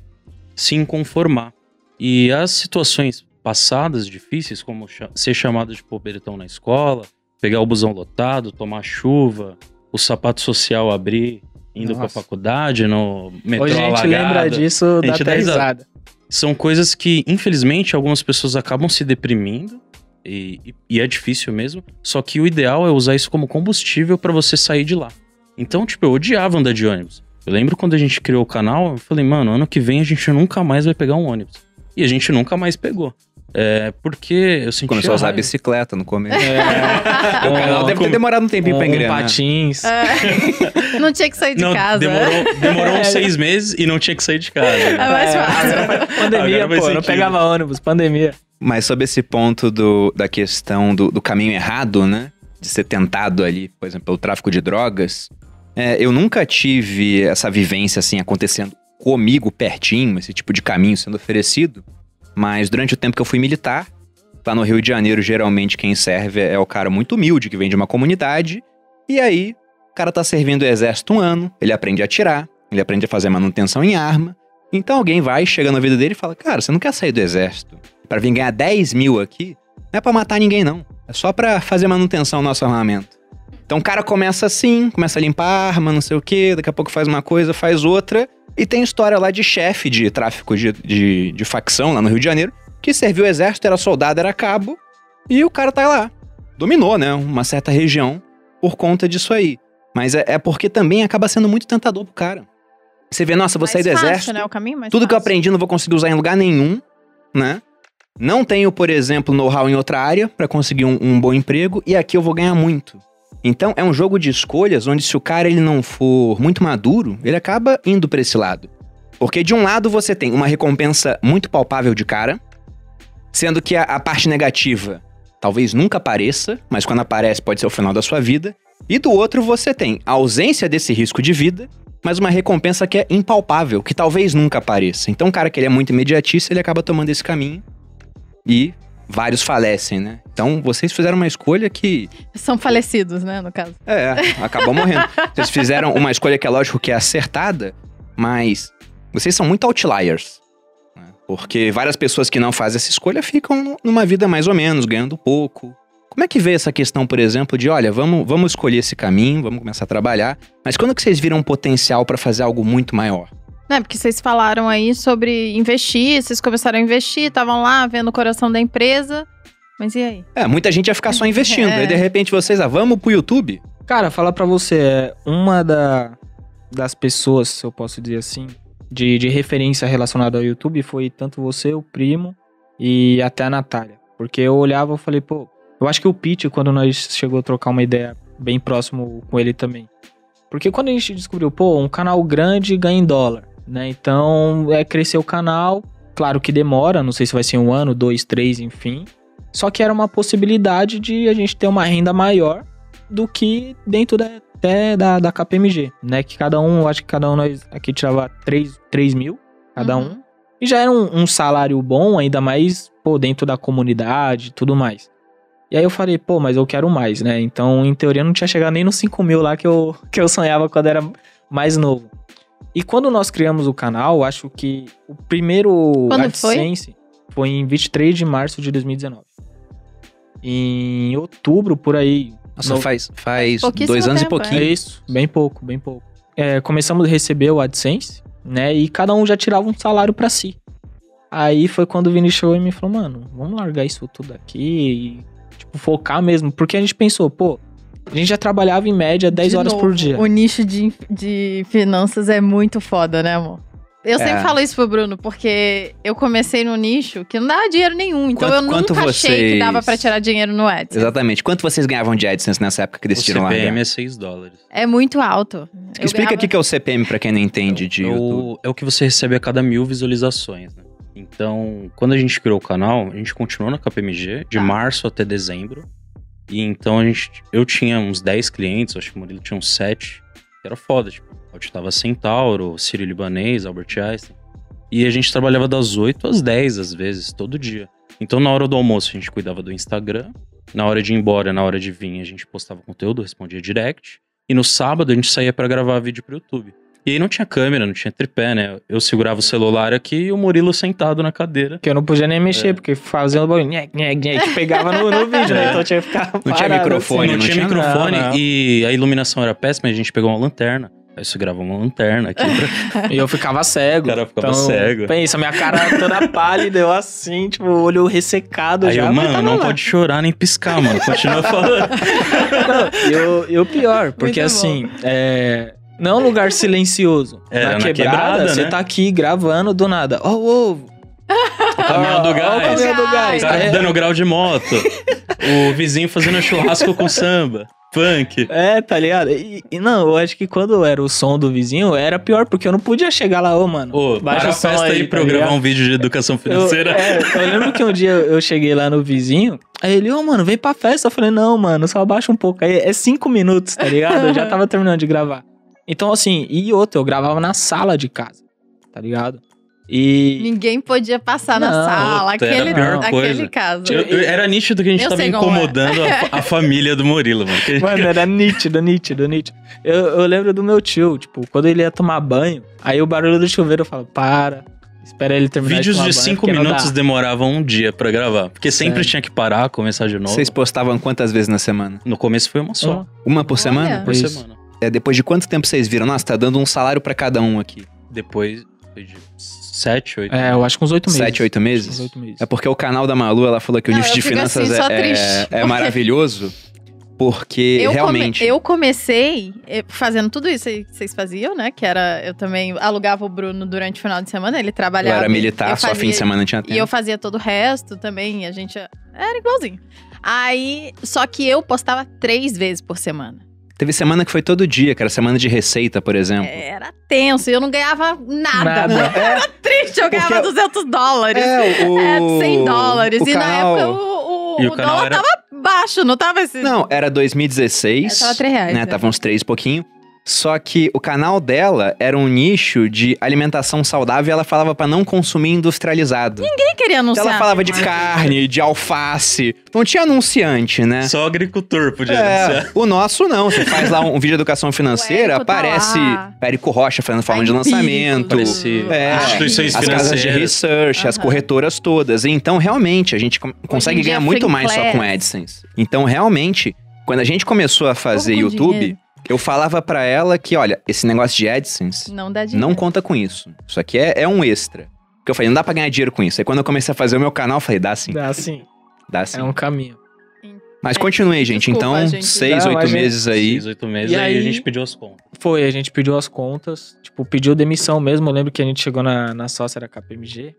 Se inconformar. E as situações passadas difíceis, como ser chamado de pobretão na escola, pegar o busão lotado, tomar chuva, o sapato social abrir, indo pra Nossa. faculdade, no metrô Hoje a gente alagado. lembra disso, A dá risada. São coisas que, infelizmente, algumas pessoas acabam se deprimindo. E, e- é difícil mesmo. Só que o ideal é usar isso como combustível pra você sair de lá. Então, tipo, eu odiava andar de ônibus. Eu lembro quando a gente criou o canal, eu falei, mano, ano que vem a gente nunca mais vai pegar um ônibus. E a gente nunca mais pegou. É, porque eu senti. Começou a usar raiva. bicicleta no começo. É, [laughs] O canal deve ter demorado um tempinho pra um, um engrenar. patins. É. [laughs] Não tinha que sair de Não, casa. demorou, demorou uns seis meses e não tinha que sair de casa. É mais É, fácil. Pandemia, pô, não pegava ônibus, pandemia. Mas sobre esse ponto do, da questão do, do caminho errado, né? De ser tentado ali, por exemplo, pelo tráfico de drogas. é, eu nunca tive essa vivência assim acontecendo comigo pertinho, esse tipo de caminho sendo oferecido. Mas durante o tempo que eu fui militar, lá no Rio de Janeiro, geralmente quem serve é o cara muito humilde, que vem de uma comunidade. E aí, o cara tá servindo o exército um ano, ele aprende a atirar, ele aprende a fazer manutenção em arma. Então alguém vai, chega na vida dele e fala: Cara, você não quer sair do exército? Pra vir ganhar 10 mil aqui, não é pra matar ninguém, não. É só pra fazer manutenção do nosso armamento. Então o cara começa assim, começa a limpar a arma, não sei o quê, daqui a pouco faz uma coisa, faz outra. E tem história lá de chefe de tráfico de, de, de facção lá no Rio de Janeiro, que serviu o exército, era soldado, era cabo, e o cara tá lá. Dominou, né, uma certa região por conta disso aí. Mas é, é porque também acaba sendo muito tentador pro cara. Você vê, nossa, vou Mais sair do fácil, exército. né? O caminho mais Tudo que eu fácil. aprendi não vou conseguir usar em lugar nenhum, né? Não tenho, por exemplo, know-how em outra área pra conseguir um, um bom emprego e aqui eu vou ganhar muito. Então é um jogo de escolhas onde se o cara ele não for muito maduro, ele acaba indo pra esse lado. Porque de um lado você tem uma recompensa muito palpável de cara, sendo que a, a parte negativa talvez nunca apareça, mas quando aparece pode ser o final da sua vida. E do outro você tem a ausência desse risco de vida, mas uma recompensa que é impalpável, que talvez nunca apareça. Então, um cara que ele é muito imediatista, ele acaba tomando esse caminho e vários falecem, né? Então, vocês fizeram uma escolha que, São falecidos, né, no caso. é, acabou morrendo. Vocês fizeram uma escolha que é lógico que é acertada, mas vocês são muito outliers. né? Porque várias pessoas que não fazem essa escolha ficam nu- numa vida mais ou menos, ganhando pouco. Como é que vê essa questão, por exemplo, de olha, vamos, vamos escolher esse caminho, vamos começar a trabalhar, mas quando que vocês viram um potencial pra fazer algo muito maior? Né, porque vocês falaram aí sobre investir, vocês começaram a investir, estavam lá vendo o coração da empresa. Mas e aí? É, muita gente ia ficar só investindo. É. Aí de repente vocês, ah, vamos pro YouTube? Cara, falar pra você, é uma da, das pessoas, se eu posso dizer assim, de, de referência relacionada ao YouTube foi tanto você, o primo e até a Natália. Porque eu olhava e falei, pô, eu acho que o Pete, quando nós chegou a trocar uma ideia bem próximo com ele também. Porque quando a gente descobriu, pô, um canal grande ganha em dólar, né? Então, é crescer o canal, claro que demora, não sei se vai ser um ano, dois, três, enfim. Só que era uma possibilidade de a gente ter uma renda maior do que dentro da, até da, da KPMG, né? Que cada um, eu acho que cada um nós aqui tirava 3, 3 mil, cada um. Uhum. E já era um, um salário bom, ainda mais, pô, dentro da comunidade e tudo mais. E aí eu falei, pô, mas eu quero mais, né? Então, em teoria, não tinha chegado nem nos 5 mil lá que eu, que eu sonhava quando era mais novo. E quando nós criamos o canal, acho que o primeiro Quando AdSense foi em 23 de março de 2019. Em outubro, por aí, Nossa, No- faz, faz dois anos tempo, e é pouquinho. isso, bem pouco, bem pouco. É, começamos a receber o AdSense, né? E cada um já tirava um salário pra si. Aí foi quando o Vini chegou e me falou, mano, vamos largar isso tudo aqui e, tipo, focar mesmo. Porque a gente pensou, pô, a gente já trabalhava em média 10 De horas novo, por dia. O nicho de, de finanças é muito foda, né, amor? Eu É. sempre falo isso pro Bruno, porque eu comecei no nicho que não dava dinheiro nenhum. Então Quanto- eu nunca achei que vocês- dava pra tirar dinheiro no Ads. Exatamente. Quanto vocês ganhavam de AdSense nessa época que O decidiram CPM largar? é 6 dólares. É muito alto. Eu Explica ganhava- o que é o CPM pra quem não entende de é, o, é o que você recebe a cada mil visualizações, né? Então, quando a gente criou o canal, a gente continuou na KPMG de Tá. março até dezembro. E então a gente, eu tinha uns 10 clientes, acho que o Murilo tinha uns 7. Que era foda, tipo, eu tava Centauro, Sírio Libanês, Albert Einstein. E a gente trabalhava das 8 às 10, às vezes, todo dia. Então, na hora do almoço, a gente cuidava do Instagram. Na hora de ir embora, na hora de vir, a gente postava conteúdo, respondia direct. E no sábado, a gente saía pra gravar vídeo pro YouTube. E aí não tinha câmera, não tinha tripé, né? Eu segurava o celular aqui e o Murilo sentado na cadeira. Que eu não podia nem mexer, É. porque nhec, nhec, nhec, pegava no, no [laughs] vídeo, né? É. Então eu tinha que ficar Não tinha microfone, não, não tinha microfone não, não. e a iluminação era péssima, a gente pegou uma lanterna. Aí você grava uma lanterna aqui pra... [laughs] E eu ficava cego. O cara ficava então, cego. Pensa, minha cara toda pálida, eu assim, tipo, o olho ressecado Aí já. eu, mano, tava não lá. pode chorar nem piscar, mano. Continua falando. [laughs] Não, e o- e o pior, porque Muito assim, é, não é um lugar silencioso. Era na na quebrada, quebrada, você né? tá aqui gravando do nada. Ó o ovo. O caminhão do Ó, ó o gás. caminhão do O gás. cara Aí- dando grau de moto. O vizinho fazendo churrasco com samba. Funk. É, tá ligado? E, e não, eu acho que quando era o som do vizinho, era pior, porque eu não podia chegar lá, ô, mano. Ô, baixa para a festa aí pra eu tá gravar um vídeo de educação Eu, financeira. é, eu lembro que um dia eu cheguei lá no vizinho, aí ele, ô, mano, vem pra festa. Eu falei, não, mano, só abaixa um pouco. Aí é cinco minutos, tá ligado? Eu já tava terminando de gravar. Então, assim, e outro, eu gravava na sala de casa, tá ligado? E. Ninguém podia passar na Não, sala, puta, era aquele, aquele caso. Eu- eu- era nítido que a gente Eu tava é. incomodando a, a família do Murilo, mano. Que- Mano, era nítido, nítido, nítido. Eu, eu lembro do meu tio, tipo, quando ele ia tomar banho, aí o barulho do chuveiro eu falo, para, espera ele terminar Vídeos de banho, 5 porque não minutos demoravam um dia pra gravar. Porque sempre tinha que parar, começar de novo. Vocês postavam quantas vezes na semana? No começo foi uma só. Uma por Olha. semana? Por Isso. semana. É, depois de quanto tempo vocês viram? Nossa, tá dando um salário pra cada um aqui. Depois foi de 7, 8. É, eu acho que uns oito meses. Sete, oito meses? Uns oito meses. É porque o canal da Malu, ela falou que o Não, nicho eu de finanças assim, é, triste, é, é maravilhoso, porque Eu, come- realmente... eu comecei eh, fazendo tudo isso aí que vocês faziam, né? Que era. Eu também alugava o Bruno durante o final de semana, ele Eu trabalhava. era militar, eu só fim de fazia- semana tinha E eu tempo. fazia todo o resto também, e a gente. Era igualzinho. Aí. Só que eu postava três vezes por semana. Teve semana que foi todo dia, que era semana de receita, por exemplo. Era tenso, e eu não ganhava nada. Nada. [laughs] Era triste, eu ganhava Porque- 200 dólares. É, o... É, 100 dólares. o e na canal- época o, o, E o o canal dólar era- tava baixo, não tava esse. Não, era 2016. É, tava 3 reais. né? né? Tava uns três e pouquinho. Só que o canal dela era um nicho de alimentação saudável e ela falava pra não consumir industrializado. Ninguém queria Então anunciar. ela falava de carne, de alface. Não tinha anunciante, né? Só agricultor podia É, anunciar. o nosso não. Você faz lá um, um vídeo de educação financeira, tá aparece lá. Érico Rocha fazendo forma de Aí, lançamento. Parecia- É, Instituições as casas de financeiras. research, as Aham. corretoras todas. Então, realmente, a gente consegue ganhar muito mais só class. com AdSense. Então, realmente, quando a gente começou a fazer YouTube, dinheiro. Eu falava pra ela que, olha, esse negócio de AdSense Não dá dinheiro. não conta com isso. Isso aqui é, é um extra. Porque eu falei, não dá pra ganhar dinheiro com isso. Aí quando eu comecei a fazer o meu canal, eu falei, dá sim, Dá assim, dá sim. é um caminho. Mas É, continue aí, gente. desculpa, então, gente. seis, Não, oito gente- meses aí. Seis, oito meses, E aí, a gente pediu as contas. Foi, a gente pediu as contas, tipo, pediu demissão mesmo. Eu lembro que a gente chegou na, na sócia da KPMG.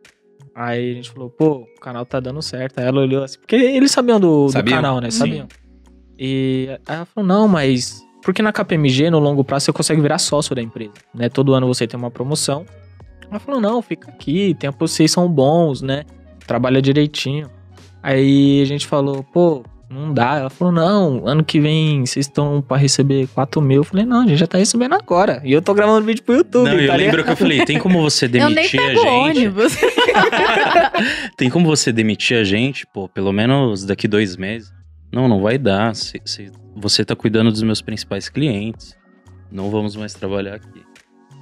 Aí a gente falou, pô, o canal tá dando certo. Aí ela olhou assim, porque eles sabiam do, do Sabiam? canal, né? Sim. Sabiam. E aí ela falou, não, mas. Porque na KPMG, no longo prazo, você consegue virar sócio da empresa, né? Todo ano você tem uma promoção. Ela falou, não, fica aqui, tem vocês são bons, né? Trabalha direitinho. Aí a gente falou, pô, não dá. Ela falou, não, ano que vem vocês estão pra receber 4 mil. Eu falei, não, a gente já tá recebendo agora. E eu tô gravando vídeo pro YouTube, Não, eu tá lembro ligado? que eu falei, tem como você [laughs] Eu nem demitir a gente? ônibus. [laughs] Tem como você demitir a gente, pô, pelo menos daqui dois meses? Não, não vai dar. Cê- cê- você tá cuidando dos meus principais clientes. Não vamos mais trabalhar aqui.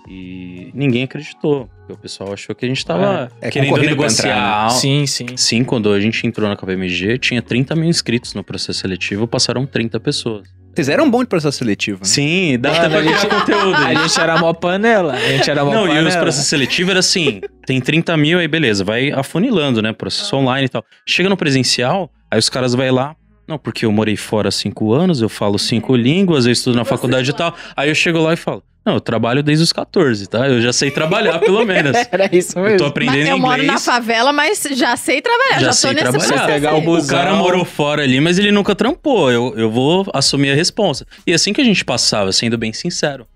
E ninguém acreditou. Porque o pessoal achou que a gente tava É, é querendo negociar. entrar, né? Sim, sim. Sim, quando a gente entrou na KPMG, tinha 30 mil inscritos no processo seletivo, passaram 30 pessoas. Vocês eram bom de processo seletivo, né? Sim, dá Mano, pra gente- conteúdo. A gente era mó panela. A gente era mó Não, panela. e os processos seletivos era assim: tem 30 mil, aí beleza, vai afunilando, né? Processo online e tal. Chega no presencial, aí os caras vai lá. Não, porque eu morei fora cinco anos, eu falo cinco línguas, eu estudo na faculdade e tal. Aí eu chego lá e falo: Não, eu trabalho desde os 14, tá? Eu já sei trabalhar, pelo menos. [laughs] Era isso Eu tô mesmo. aprendendo Mas eu inglês. moro na favela, mas já sei trabalhar. Já Já, sei tô nesse trabalhar. processo. Pegar o aí. bus- O cara Busão. morou fora ali, mas ele nunca trampou. Eu, eu vou assumir a responsa. E assim que a gente passava, sendo bem sincero.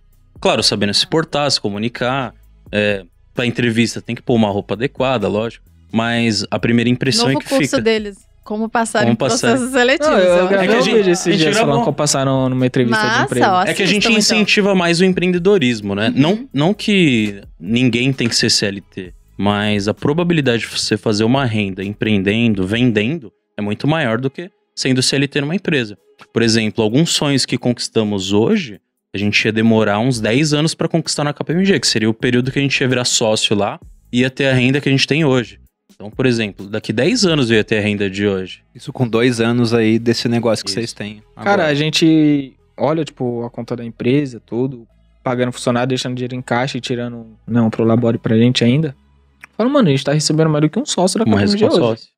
Claro, sabendo se portar, se comunicar. É, pra entrevista tem que pôr uma roupa adequada, lógico. Mas a primeira impressão Novo é que curso fica. deles. Como passar Como em passar. processos seletivos. Não, eu eu É que a gente- a gente dias falando como passaram numa entrevista de Massa, emprego. ó. É que a gente então. incentiva mais o empreendedorismo, né? Uhum. Não, não que ninguém tem que ser CLT. Mas a probabilidade de você fazer uma renda empreendendo, vendendo, é muito maior do que sendo CLT numa empresa. Por exemplo, alguns sonhos que conquistamos hoje, a gente ia demorar uns 10 anos para conquistar na KPMG, que seria o período que a gente ia virar sócio lá e ia ter a renda que a gente tem hoje. Então, por exemplo, daqui 10 anos eu ia ter a renda de hoje. Isso com dois anos aí desse negócio que Isso. vocês têm. Cara, agora. a gente olha, tipo, a conta da empresa, tudo, pagando funcionário, deixando dinheiro em caixa e tirando, não, pro labore pra gente ainda. Fala, mano, a gente tá recebendo mais do que um sócio da Uma KPMG resposta hoje, sócio.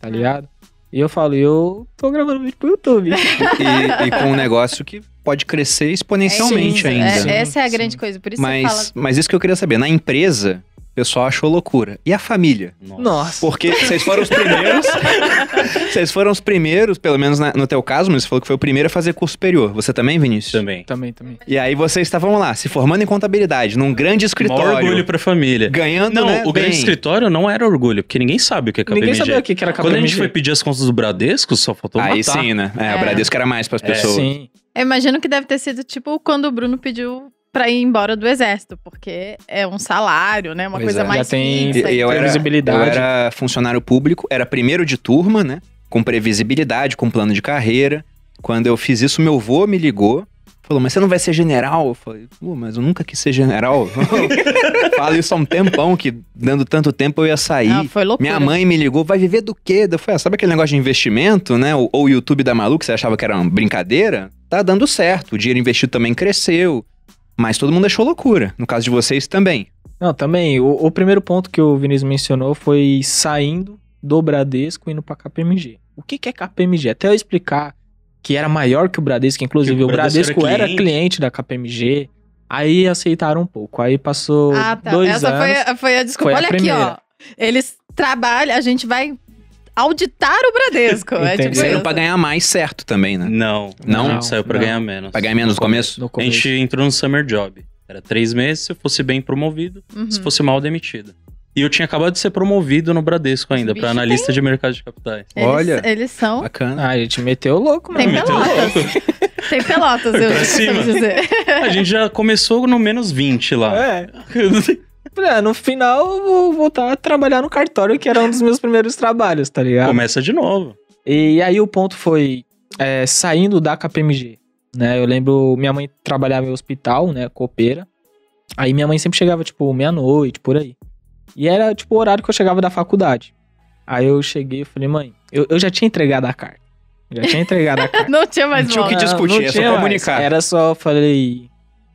tá ligado? E eu falo, eu tô gravando vídeo pro YouTube. [laughs] e, e com um negócio que pode crescer exponencialmente Isso, ainda. é- Sim, essa é a sim. grande coisa. Por isso você Mas, fala. mas isso que eu queria saber. Na empresa, pessoal achou loucura. E a família? Nossa. Porque vocês foram os primeiros. [laughs] vocês foram os primeiros, pelo menos na- no teu caso, mas você falou que foi o primeiro a fazer curso superior. Você também, Vinícius? Também. Também, também. E aí vocês estavam lá, se formando em contabilidade, num grande Maior escritório. orgulho pra família. Ganhando, Não, né, o grande bem. escritório não era orgulho, porque ninguém sabe o que é KPMG. Ninguém sabia o que era KPMG. Quando a gente foi pedir as contas do Bradesco, só faltou Aí matar. sim, né? É, É. o Bradesco era mais pras pessoas. Sim. Eu imagino que deve ter sido tipo quando o Bruno pediu pra ir embora do exército, porque é um salário, né? Uma Pois coisa é. mais Já tem- fixa. Eu Tem era, eu era funcionário público, era primeiro de turma, né? Com previsibilidade, com plano de carreira. Quando eu fiz isso, meu avô me ligou. Falou, mas você não vai ser general? Eu falei, pô, mas eu nunca quis ser general. [laughs] Falo isso há um tempão, que dando tanto tempo eu ia sair. Ah, foi loucura. Minha mãe me ligou, vai viver do quê? Eu falei, ah, sabe aquele negócio de investimento, né? Ou ou o YouTube da Malu, que você achava que era uma brincadeira? Tá dando certo, o dinheiro investido também cresceu. Mas todo mundo achou loucura. No caso de vocês também. Não, também, o, o primeiro ponto que o Vinícius mencionou foi saindo do Bradesco e indo pra KPMG. O que, que é KPMG? Até eu explicar que era maior que o Bradesco, inclusive Que o o Bradesco, Bradesco era era, cliente. da KPMG, aí aceitaram um pouco. Aí passou Ah, tá. dois Essa anos. foi, a- foi a desculpa. Foi a Olha aqui, ó. primeira. Eles trabalham, a gente vai auditar o Bradesco. é tipo Saíram isso. pra ganhar mais certo também, né? Não, Não? a gente saiu pra Não. ganhar menos. Pra ganhar menos no começo? No A começo. gente entrou no Summer Job. Era três meses, se eu fosse bem promovido, Uhum. se fosse mal demitido. E eu tinha acabado de ser promovido no Bradesco ainda, pra analista de mercado de capitais. Eles, Olha. Eles são. Bacana. Ah, a gente meteu o louco, Tem mano. meteu pelotas. Tem pelotas, eu [laughs] Pra dizer. A gente já começou no menos 20 lá. É. [laughs] É, no final eu vou voltar a trabalhar no cartório, que era um dos meus primeiros trabalhos, tá ligado? Começa de novo. E aí o ponto foi é, saindo da KPMG, né? Eu lembro, minha mãe trabalhava em hospital, né? Copeira. Aí minha mãe sempre chegava, tipo, meia-noite, por aí. E era, tipo, o horário que eu chegava da faculdade. Aí eu cheguei e falei, mãe, eu, eu já tinha entregado a carta. Já tinha entregado a [laughs] carta. Não tinha mais Não tinha o que discutir, é só mais. comunicar. Era só, falei,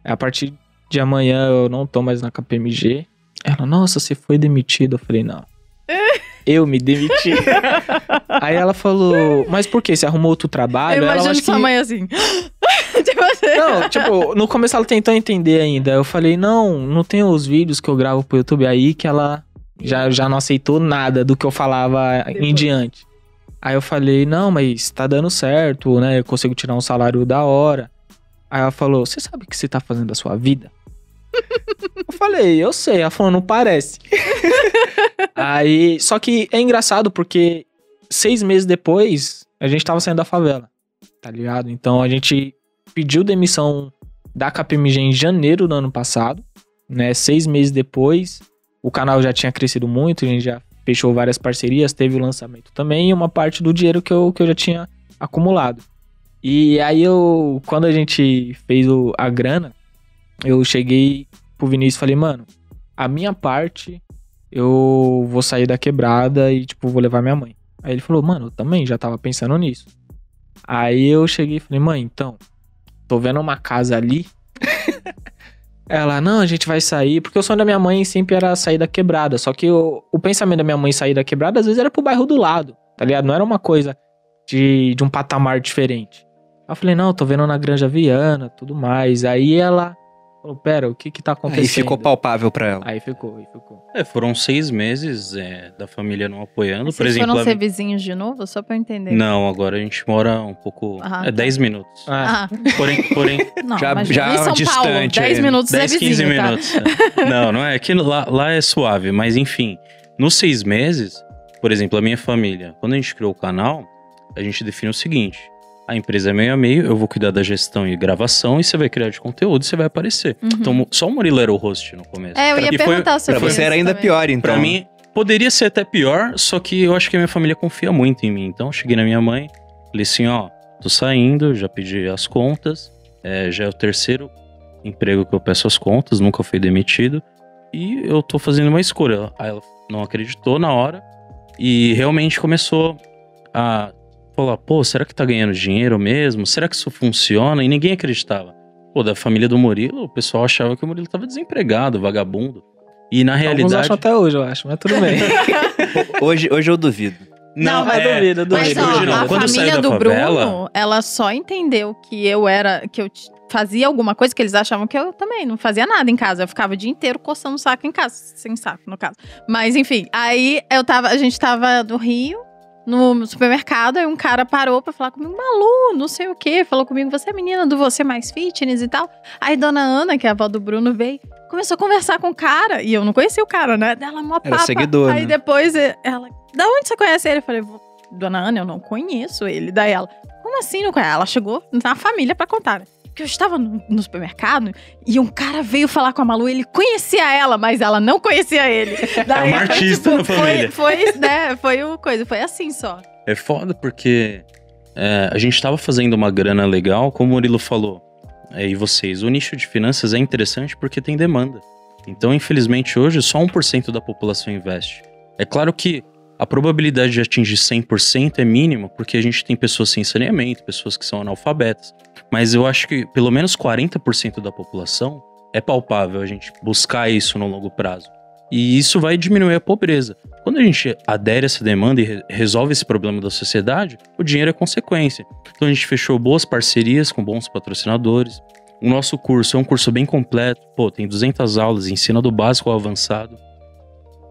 a partir de amanhã eu não tô mais na KPMG. Ela, nossa, você foi demitido. Eu falei, não. [laughs] Eu me demiti. Aí ela falou, mas por quê? Você arrumou outro trabalho? Eu Ela, imagino sua que- mãe assim. [laughs] tipo assim. Não, tipo, no começo ela tentou entender ainda. Eu falei, não, não tem os vídeos que eu gravo pro YouTube aí que ela já, já não aceitou nada do que eu falava em Depois. diante. Aí eu falei, não, mas tá dando certo, né? Eu consigo tirar um salário da hora. Aí ela falou, você sabe o que você tá fazendo da sua vida? Eu falei, eu sei. Ela falou, não parece. [laughs] Aí, só que é engraçado porque seis meses depois, a gente tava saindo da favela, tá ligado? Então a gente pediu demissão da KPMG em janeiro do ano passado, né? Seis meses depois, o canal já tinha crescido muito, a gente já fechou várias parcerias, teve o lançamento também e uma parte do dinheiro que eu, que eu já tinha acumulado. E aí eu, quando a gente fez o- a grana, eu cheguei pro Vinícius e falei, mano, a minha parte eu vou sair da quebrada e, tipo, vou levar minha mãe. Aí ele falou, mano, eu também já tava pensando nisso. Aí eu cheguei e falei, mãe, então, tô vendo uma casa ali. [laughs] Ela, não, a gente vai sair, porque o sonho da minha mãe sempre era sair da quebrada. Só que o, o pensamento da minha mãe sair da quebrada, às vezes era pro bairro do lado, tá ligado? Não era uma coisa de, de um patamar diferente. Aí eu falei, não, tô vendo na Granja Viana, tudo mais. Aí ela falou, pera, o que que tá acontecendo? Aí ficou palpável pra ela. Aí ficou, aí ficou. É, foram seis meses é, da família não apoiando. Por Vocês exemplo, foram a- ser vizinhos de novo? Só pra eu entender. não, agora a gente mora um pouco. Ah, é tá. 10 minutos. Ah, Ah, Porém, porém [laughs] não, Já- mas já em São Paulo, distante 10 aí. minutos 10, é vizinho, 15 tá? minutos. é. Não, não é. Aqui lá, lá é suave, mas enfim. Nos seis meses, por exemplo, a minha família, quando a gente criou o canal, a gente definiu o seguinte: A empresa é meio a meio, eu vou cuidar da gestão e gravação e você vai criar de conteúdo e você vai aparecer. Uhum. Então, só o Murilo era o host no começo. É, eu ia E foi- perguntar sobre Pra você era ainda também. pior, então. Pra mim, poderia ser até pior, só que eu acho que a minha família confia muito em mim. Então, eu cheguei na minha mãe, falei assim: ó, tô saindo, já pedi as contas, é, já é o terceiro emprego que eu peço as contas, nunca fui demitido, e eu tô fazendo uma escolha. Aí ela não acreditou na hora e realmente começou a falar: pô, será que tá ganhando dinheiro mesmo? Será que isso funciona? E ninguém acreditava. Pô, da família do Murilo, o pessoal achava que o Murilo tava desempregado, vagabundo. E na Alguns realidade. acham até hoje, eu acho, mas tudo bem. [laughs] Hoje, hoje eu duvido. Não, mas é, duvido, duvido. Mas Mas ó, hoje não. a Quando família do favela- Bruno, ela só entendeu que eu era, que eu fazia alguma coisa que eles achavam que eu também não fazia nada em casa. Eu ficava o dia inteiro coçando o saco em casa, sem saco no caso. Mas enfim, aí eu tava, a gente tava no Rio, no supermercado, aí um cara parou pra falar comigo, Malu, não sei o quê, falou comigo, você é menina do Você Mais Fitness e tal. Aí dona Ana, que é a avó do Bruno, veio, começou a conversar com o cara, e eu não conhecia o cara, né? Ela, mó Era papa. seguidor, Aí né? depois eh, ela, da onde você conhece ele? Eu falei, "Vô- dona Ana, eu não conheço ele. Daí ela, como assim não conhece? Ela chegou na família pra contar, né? Porque eu estava no, no supermercado e um cara veio falar com a Malu, ele conhecia ela, mas ela não conhecia ele. [laughs] Daí, É uma foi, artista na família. Foi, foi, né, foi o coisa, foi assim só. É foda porque é, a gente tava fazendo uma grana legal, como o Murilo falou. É, e vocês, o nicho de finanças é interessante porque tem demanda. Então, infelizmente, hoje só 1% da população investe. É claro que a probabilidade de atingir 100% é mínima, porque a gente tem pessoas sem saneamento, pessoas que são analfabetas. Mas eu acho que pelo menos 40% da população é palpável a gente buscar isso no longo prazo. E isso vai diminuir a pobreza. Quando a gente adere a essa demanda e re- resolve esse problema da sociedade, o dinheiro é consequência. Então a gente fechou boas parcerias com bons patrocinadores. O nosso curso é um curso bem completo. Pô, tem 200 aulas, ensina do básico ao avançado.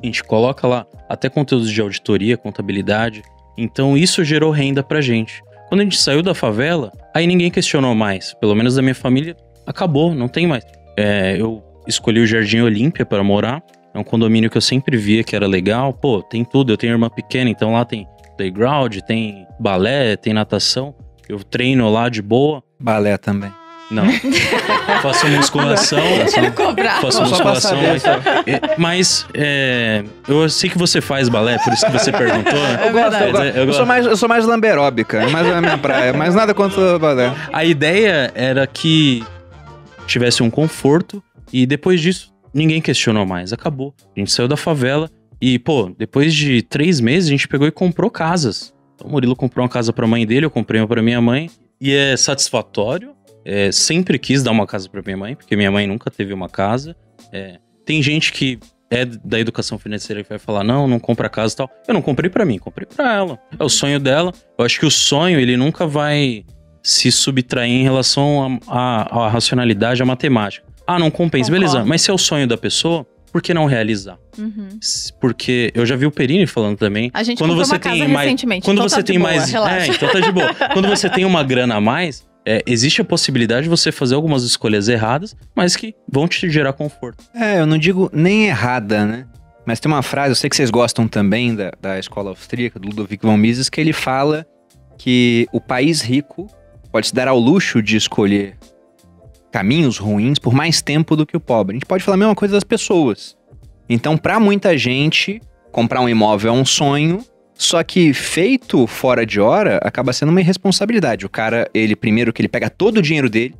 A gente coloca lá até conteúdos de auditoria, contabilidade. Então isso gerou renda pra gente. Quando a gente saiu da favela, aí ninguém questionou mais. Pelo menos da minha família, acabou, não tem mais. É, eu escolhi o Jardim Olímpia para morar. É um condomínio que eu sempre via que era legal. Pô, tem tudo. Eu tenho irmã pequena, então lá tem playground, tem balé, tem natação. Eu treino lá de boa. Balé também. Não. [laughs] faço musculação. Faço Só pra musculação. saber, mas, é, mas é, eu sei que você faz balé, por isso que você perguntou. né? É. Eu, gosto, Eu eu, gosto. sou mais, eu sou mais lamberóbica, é mais a minha praia. Mas nada contra o balé. A ideia era que tivesse um conforto e depois disso ninguém questionou mais. Acabou. A gente saiu da favela e, pô, depois de três meses a gente pegou e comprou casas. Então o Murilo comprou uma casa pra mãe dele, eu comprei uma pra minha mãe. E é satisfatório. É, sempre quis dar uma casa pra minha mãe, porque minha mãe nunca teve uma casa. É, tem gente que é da educação financeira que vai falar, não, não compra casa e tal. Eu não comprei pra mim, comprei pra ela. É o sonho dela. Eu acho que o sonho, ele nunca vai se subtrair em relação à racionalidade, à matemática. Ah, não compensa, Concordo. beleza. Mas se é o sonho da pessoa, por que não realizar? Uhum. Porque eu já vi o Perini falando também. A gente Quando você uma tem casa mais- recentemente. Quando então você tá tem boa, mais. relaxa. É, então tá de boa. [laughs] Quando você tem uma grana a mais, é, existe a possibilidade de você fazer algumas escolhas erradas, mas que vão te gerar conforto. É, eu não digo nem errada, né? Mas tem uma frase, eu sei que vocês gostam também da, da escola austríaca, do Ludwig von Mises, que ele fala que o país rico pode se dar ao luxo de escolher caminhos ruins por mais tempo do que o pobre. A gente pode falar a mesma coisa das pessoas. Então, para muita gente, comprar um imóvel é um sonho, só que feito fora de hora acaba sendo uma irresponsabilidade. O cara, ele primeiro que ele pega todo o dinheiro dele,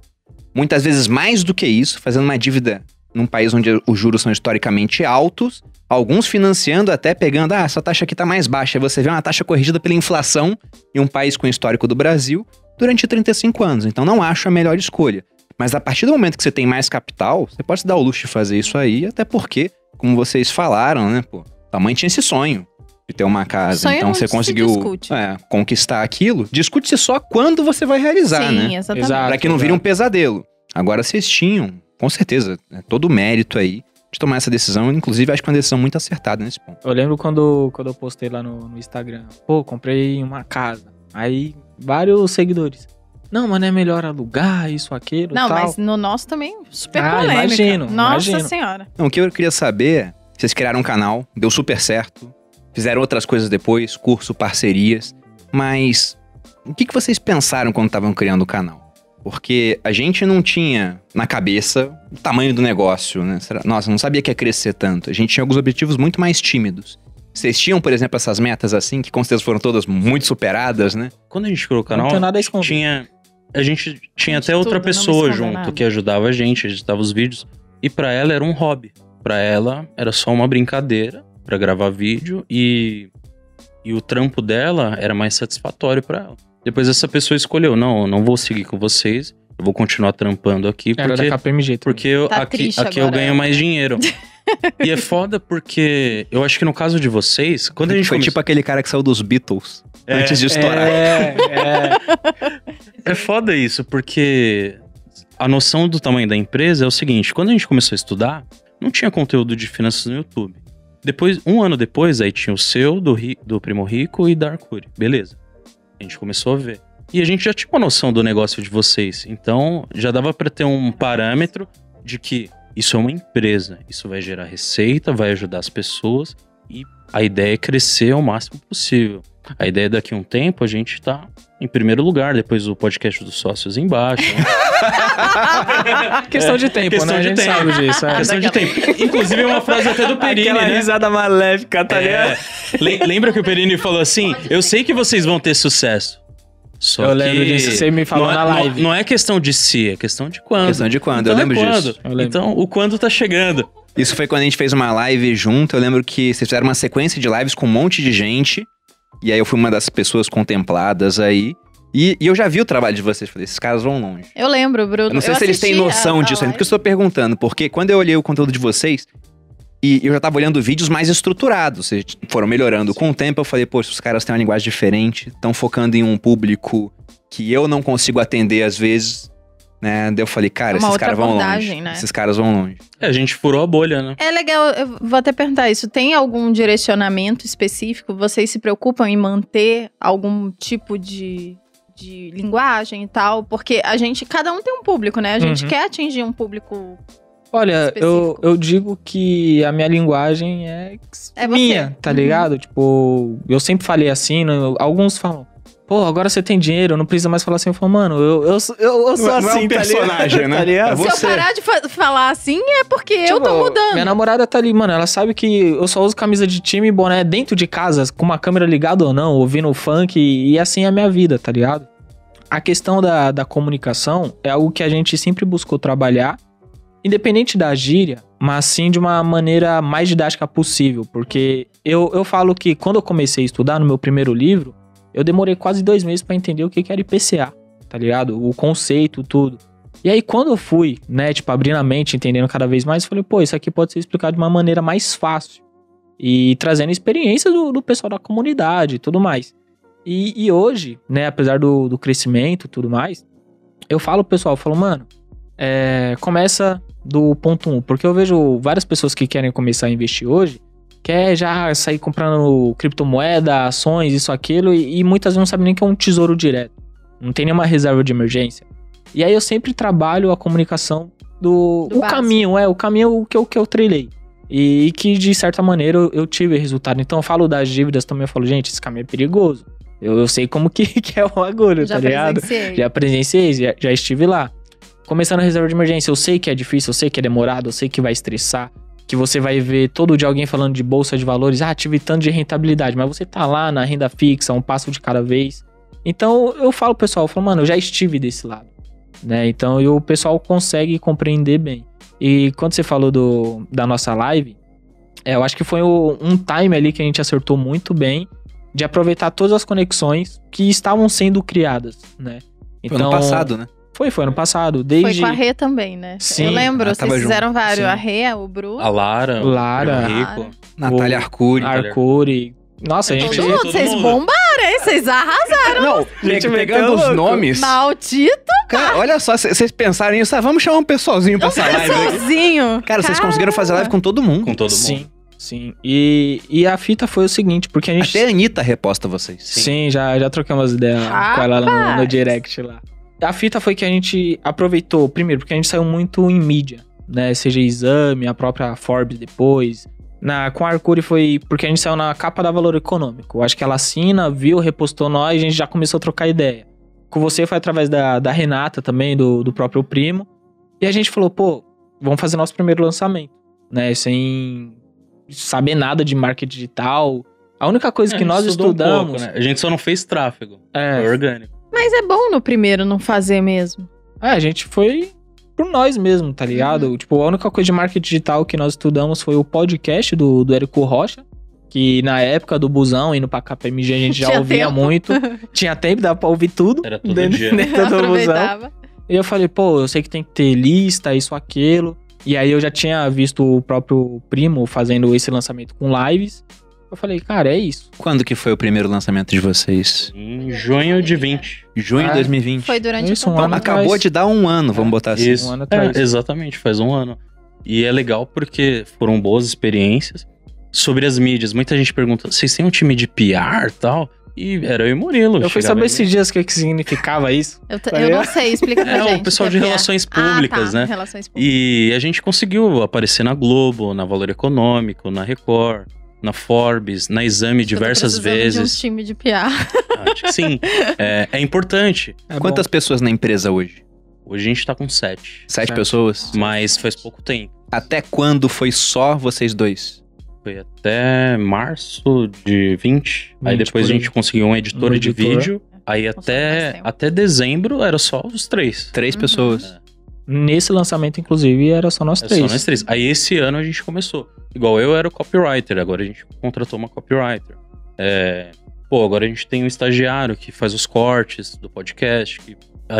muitas vezes mais do que isso, fazendo uma dívida num país onde os juros são historicamente altos, alguns financiando até pegando, ah, essa taxa aqui tá mais baixa. Aí você vê uma taxa corrigida pela inflação em um país com o histórico do Brasil durante 35 anos. Então não acho a melhor escolha. Mas a partir do momento que você tem mais capital, você pode se dar o luxo de fazer isso aí, até porque, como vocês falaram, né, pô, tua mãe tinha esse sonho de ter uma casa. Sonho então não você se conseguiu é, conquistar aquilo. Discute-se só quando você vai realizar, Sim, né? exatamente. Exato. Pra que não vire um pesadelo. Agora vocês tinham, com certeza, né, todo o mérito aí de tomar essa decisão. Inclusive, acho que é uma decisão muito acertada nesse ponto. Eu lembro quando, quando eu postei lá no, no Instagram. Pô, comprei uma casa. Aí, vários seguidores. Não, mas não é melhor alugar isso, aquilo Não, tal. mas no nosso também, super Ah, polêmica. imagino, Nossa imagino. senhora. Então, o que eu queria saber, vocês criaram um canal, deu super certo, fizeram outras coisas depois, curso, parcerias, mas o que, que vocês pensaram quando estavam criando o canal? Porque a gente não tinha na cabeça o tamanho do negócio, né? Nossa, não sabia que ia crescer tanto. A gente tinha alguns objetivos muito mais tímidos. Vocês tinham, por exemplo, essas metas assim, que com certeza foram todas muito superadas, né? Quando a gente criou o Não canal, tem nada a esconder. tinha. A gente tinha A gente até outra não pessoa junto nada. que ajudava a gente, editava os vídeos. E pra ela era um hobby. Pra ela era só uma brincadeira pra gravar vídeo e. E o trampo dela era mais satisfatório pra ela. Depois essa pessoa escolheu: não, eu não vou seguir com vocês, eu vou continuar trampando aqui Era da porque, KPMG. também. porque eu- Tá aqui, aqui eu ganho ela. mais dinheiro. [laughs] e é foda porque eu acho que no caso de vocês, quando a gente Foi come- tipo aquele cara que saiu dos Beatles É, antes de estourar. É, [laughs] é. É foda isso, porque a noção do tamanho da empresa é o seguinte: quando a gente começou a estudar, não tinha conteúdo de finanças no YouTube. Depois, um ano depois, aí tinha o seu, do, do Primo Rico e da Arcuri. Beleza. A gente começou a ver. E a gente já tinha uma noção do negócio de vocês. Então, já dava pra ter um parâmetro de que isso é uma empresa. Isso vai gerar receita, vai ajudar as pessoas. E a ideia é crescer ao máximo possível. A ideia é daqui a um tempo a gente tá em primeiro lugar, depois o podcast dos sócios embaixo. né? [laughs] Questão de tempo, Questão né? A de gente tempo. sabe disso. é. Questão de tempo. Inclusive é uma frase até do Perini, Aquela né? risada maléfica, tá ligado? É. Le- Lembra que o Perini falou assim? Eu sei que vocês vão ter sucesso. Só Eu que lembro disso, você me falou não é, na não- live. Não, é questão de se, é questão de quando. Questão de quando, Então eu é lembro quando. disso. Eu lembro. Então o quando tá chegando. Isso foi quando a gente fez uma live junto. Eu lembro que vocês fizeram uma sequência de lives com um monte de gente. E aí eu fui uma das pessoas contempladas aí. E, e eu já vi o trabalho de vocês. Falei, esses caras vão longe. Eu lembro, Bruno. Eu não sei se eles têm noção a- a disso ainda, porque eu estou perguntando. Porque quando eu olhei o conteúdo de vocês, e eu já tava olhando vídeos mais estruturados, vocês foram melhorando. Com o tempo eu falei, poxa, os caras têm uma linguagem diferente, estão focando em um público que eu não consigo atender às vezes. Né? Daí eu falei, cara, É uma esses caras vão longe. né? Esses caras vão longe. É, a gente furou a bolha, né? É legal, eu vou até perguntar isso. Tem algum direcionamento específico? Vocês se preocupam em manter algum tipo de, de linguagem e tal? Porque a gente, cada um tem um público, né? A gente Uhum. quer atingir um público. Olha, eu, específico. eu digo que a minha linguagem é, É você. minha, tá Uhum. ligado? Tipo, eu sempre falei assim, né? alguns falam, pô, agora você tem dinheiro, não precisa mais falar assim. Eu falo, mano, eu, eu, sou- eu, eu sou Não é- não é assim, um tá ligado? personagem, né? [laughs] Tá? É Se Você- eu parar de fa- falar assim, é porque eu Tipo, tô mudando. Minha namorada tá ali, mano. Ela sabe que eu só uso camisa de time e boné dentro de casa, com uma câmera ligada ou não, ouvindo funk, e, e assim é a minha vida, tá ligado? A questão da, da comunicação é algo que a gente sempre buscou trabalhar, independente da gíria, mas sim de uma maneira mais didática possível. Porque eu, eu falo que quando eu comecei a estudar no meu primeiro livro, eu demorei quase dois meses pra entender o que que era IPCA, tá ligado? O conceito, tudo. E aí, quando eu fui, né, tipo, abrindo a mente, entendendo cada vez mais, eu falei, pô, isso aqui pode ser explicado de uma maneira mais fácil. E trazendo experiência do, do pessoal da comunidade e tudo mais. E, e hoje, né, apesar do, do crescimento e tudo mais, eu falo pro pessoal, eu falo, mano, é, começa do ponto 1. Um, porque eu vejo várias pessoas que querem começar a investir hoje, quer já sair comprando criptomoeda, ações, isso, aquilo, e, e muitas vezes não sabem nem que é um tesouro direto. Não tem nenhuma reserva de emergência. E aí eu sempre trabalho a comunicação do, Do o básico. caminho, é, o caminho que eu, que eu trilhei. E que, de certa maneira, eu, eu tive resultado. Então eu falo das dívidas também, eu falo, gente, esse caminho é perigoso. Eu, eu sei como que, [laughs] que é o bagulho, Já tá ligado? Já presenciei, já, já estive lá. Começando a reserva de emergência, eu sei que é difícil, eu sei que é demorado, eu sei que vai estressar. Que você vai ver todo dia alguém falando de bolsa de valores, ah, tive tanto de rentabilidade, mas você tá lá na renda fixa, um passo de cada vez. Então eu falo pro pessoal, eu falo, mano, eu já estive desse lado. Né? Então o pessoal consegue compreender bem. E quando você falou do, da nossa live, é, eu acho que foi o- um time ali que a gente acertou muito bem de aproveitar todas as conexões que estavam sendo criadas, né? Foi ano passado, né? Foi, foi ano passado. Foi Desde com a Rê também, né? Sim, eu lembro, ela vocês fizeram vários. Sim. A Rê, o Bruno. A Lara, Lara. Rico. Natália Arcuri. Arcuri. Nossa, a gente. Todo mundo, todo vocês mundo. bombaram, hein? Vocês arrasaram. Não, [laughs] Gente, pegando os nomes. Maldito Cara, olha só, vocês pensaram nisso, ah, vamos chamar um pessoalzinho pra essa live aqui. sozinho. Cara, vocês conseguiram fazer live com todo mundo. Com todo mundo. Sim, sim. E, e a fita foi o seguinte, porque a gente. Até a Anitta reposta vocês. Sim, já, já troquei umas ideias com ela no, no Rapaz. direct lá. A fita foi que a gente aproveitou, primeiro, porque a gente saiu muito em mídia, né? Seja exame, a própria Forbes depois. Na, com a Arcuri foi porque a gente saiu na capa da Valor Econômico. Acho que ela assina, viu, repostou nós e a gente já começou a trocar ideia. Com você foi através da, da Renata também, do, do próprio primo. E a gente falou, pô, vamos fazer nosso primeiro lançamento, né? Sem saber nada de marketing digital. A única coisa É, que nós estudou um estudamos. pouco, né? A gente só não fez tráfego. é, Foi orgânico. Mas é bom no primeiro não fazer mesmo. É, a gente foi por nós mesmo, tá ligado? Uhum. Tipo, a única coisa de marketing digital que nós estudamos foi o podcast do, do Érico Rocha. Que na época do busão, indo pra KPMG, a gente [laughs] já ouvia tempo. muito. [laughs] Tinha tempo, dava pra ouvir tudo. Era todo dentro, dia. [laughs] dentro do busão. Aproveitava. E eu falei, pô, eu sei que tem que ter lista, isso, aquilo. E aí eu já tinha visto o próprio primo fazendo esse lançamento com lives. Eu falei, cara, é isso. Quando que foi o primeiro lançamento de vocês? Em junho de 20. Junho de Ah, 2020. Foi durante Isso, a um ano Acabou atrás. de dar um ano, vamos botar assim. Isso. um ano atrás. É, exatamente, faz um ano. E é legal porque foram boas experiências. Sobre as mídias, muita gente pergunta: vocês têm um time de PR e tal? E era eu e Murilo. Eu fui saber esses dias o que, que significava [laughs] isso. Eu, t- eu não sei, explica pra É, o gente. pessoal que de é PR. relações Ah, públicas, tá, né? Relações públicas. E a gente conseguiu aparecer na Globo, na Valor Econômico, na Record, na Forbes, na Exame diversas precisando De um vezes. time de PR. Acho que sim. [laughs] É, é importante. É Quantas pessoas na empresa hoje? Hoje a gente tá com sete. Sete Certo. pessoas? Mas faz pouco tempo. Até quando foi só vocês dois? Foi até março de 20. Aí 20 depois a aí. gente conseguiu um editor Um de editor. vídeo. Aí até, até dezembro era só os três. Três Uhum. pessoas. É. Nesse lançamento, inclusive, era só nós É três. só nós três. Aí esse ano a gente começou. Igual eu era o copywriter, agora a gente contratou uma copywriter. É, pô, agora a gente tem um estagiário que faz os cortes do podcast, que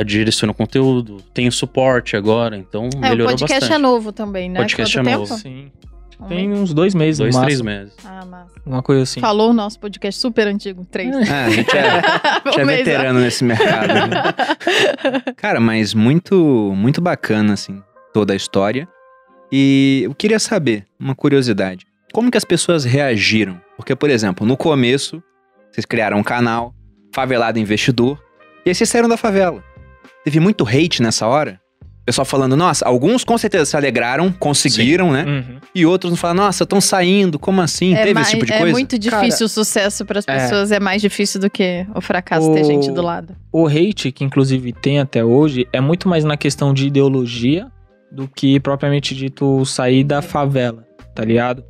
direciona o conteúdo. Tem o suporte agora, então É, o melhorou podcast bastante. é novo também, né? Podcast Quanto é tempo? novo. Sim. Um Tem mês? uns dois meses, Dois, no três meses. Ah, massa. Uma coisa assim. Falou o nosso podcast super antigo, três. Ah, a gente é, a gente é [laughs] Um veterano nesse mercado. né? [laughs] Cara, mas muito, muito bacana, assim, toda a história. E eu queria saber, uma curiosidade. Como que as pessoas reagiram? Porque, por exemplo, no começo, vocês criaram um canal, Favelado Investidor, e aí vocês saíram da favela. Teve muito hate nessa hora? O pessoal falando, nossa, alguns com certeza se alegraram, conseguiram, né? Uhum. E outros falaram, nossa, estão saindo, como assim? É, Teve mais- esse tipo de é coisa? muito difícil o sucesso para as é. pessoas, é. mais difícil do que o fracasso O- ter gente do lado. O hate, que inclusive tem até hoje, é muito mais na questão de ideologia do que propriamente dito sair da favela, tá ligado?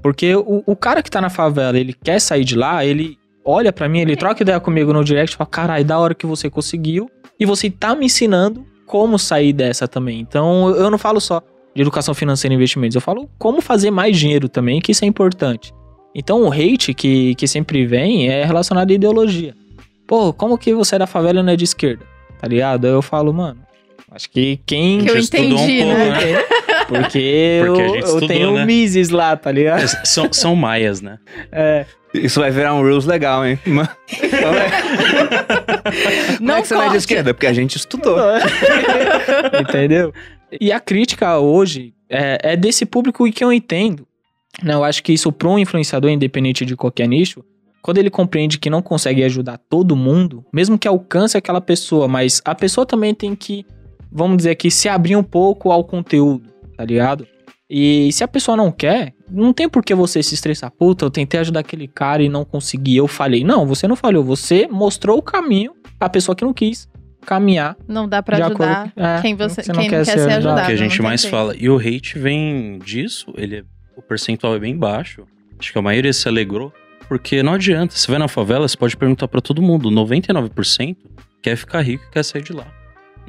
Porque o, o cara que tá na favela, ele quer sair de lá, ele olha pra mim, ele troca ideia comigo no direct e fala: caralho, da hora que você conseguiu e você tá me ensinando como sair dessa também. Então eu não falo só de educação financeira e investimentos, eu falo como fazer mais dinheiro também, que isso é importante. Então o hate que, que sempre vem é relacionado à ideologia. Pô, como que você é da favela e não é de esquerda? Tá ligado? Aí eu falo, mano, acho que quem. Que eu estudou entendi, um pouco, né? né? Porque, Porque a eu, gente eu estudou, tenho né? o Mises lá, tá ligado? São, são maias, né? É, Isso vai virar um Reels legal, hein? [laughs] Como Não é que você não é de esquerda? Porque a gente estudou. [laughs] Entendeu? E a crítica hoje é, é desse público que eu entendo. Né? Eu acho que isso para um influenciador, independente de qualquer nicho, quando ele compreende que não consegue ajudar todo mundo, mesmo que alcance aquela pessoa, mas a pessoa também tem que, vamos dizer aqui, se abrir um pouco ao conteúdo, tá ligado? E se a pessoa não quer, não tem por que você se estressar. Puta, eu tentei ajudar aquele cara e não consegui, eu falhei. Não, você não falhou, você mostrou o caminho à pessoa que não quis caminhar Não dá pra de ajudar acordo- é, quem, você, você quem não quer ser ajudado. que a gente mais jeito. fala. E o hate vem disso, ele é- o percentual é bem baixo. Acho que a maioria se alegrou, porque não adianta. Você vai na favela, você pode perguntar pra todo mundo, 99% quer ficar rico e quer sair de lá.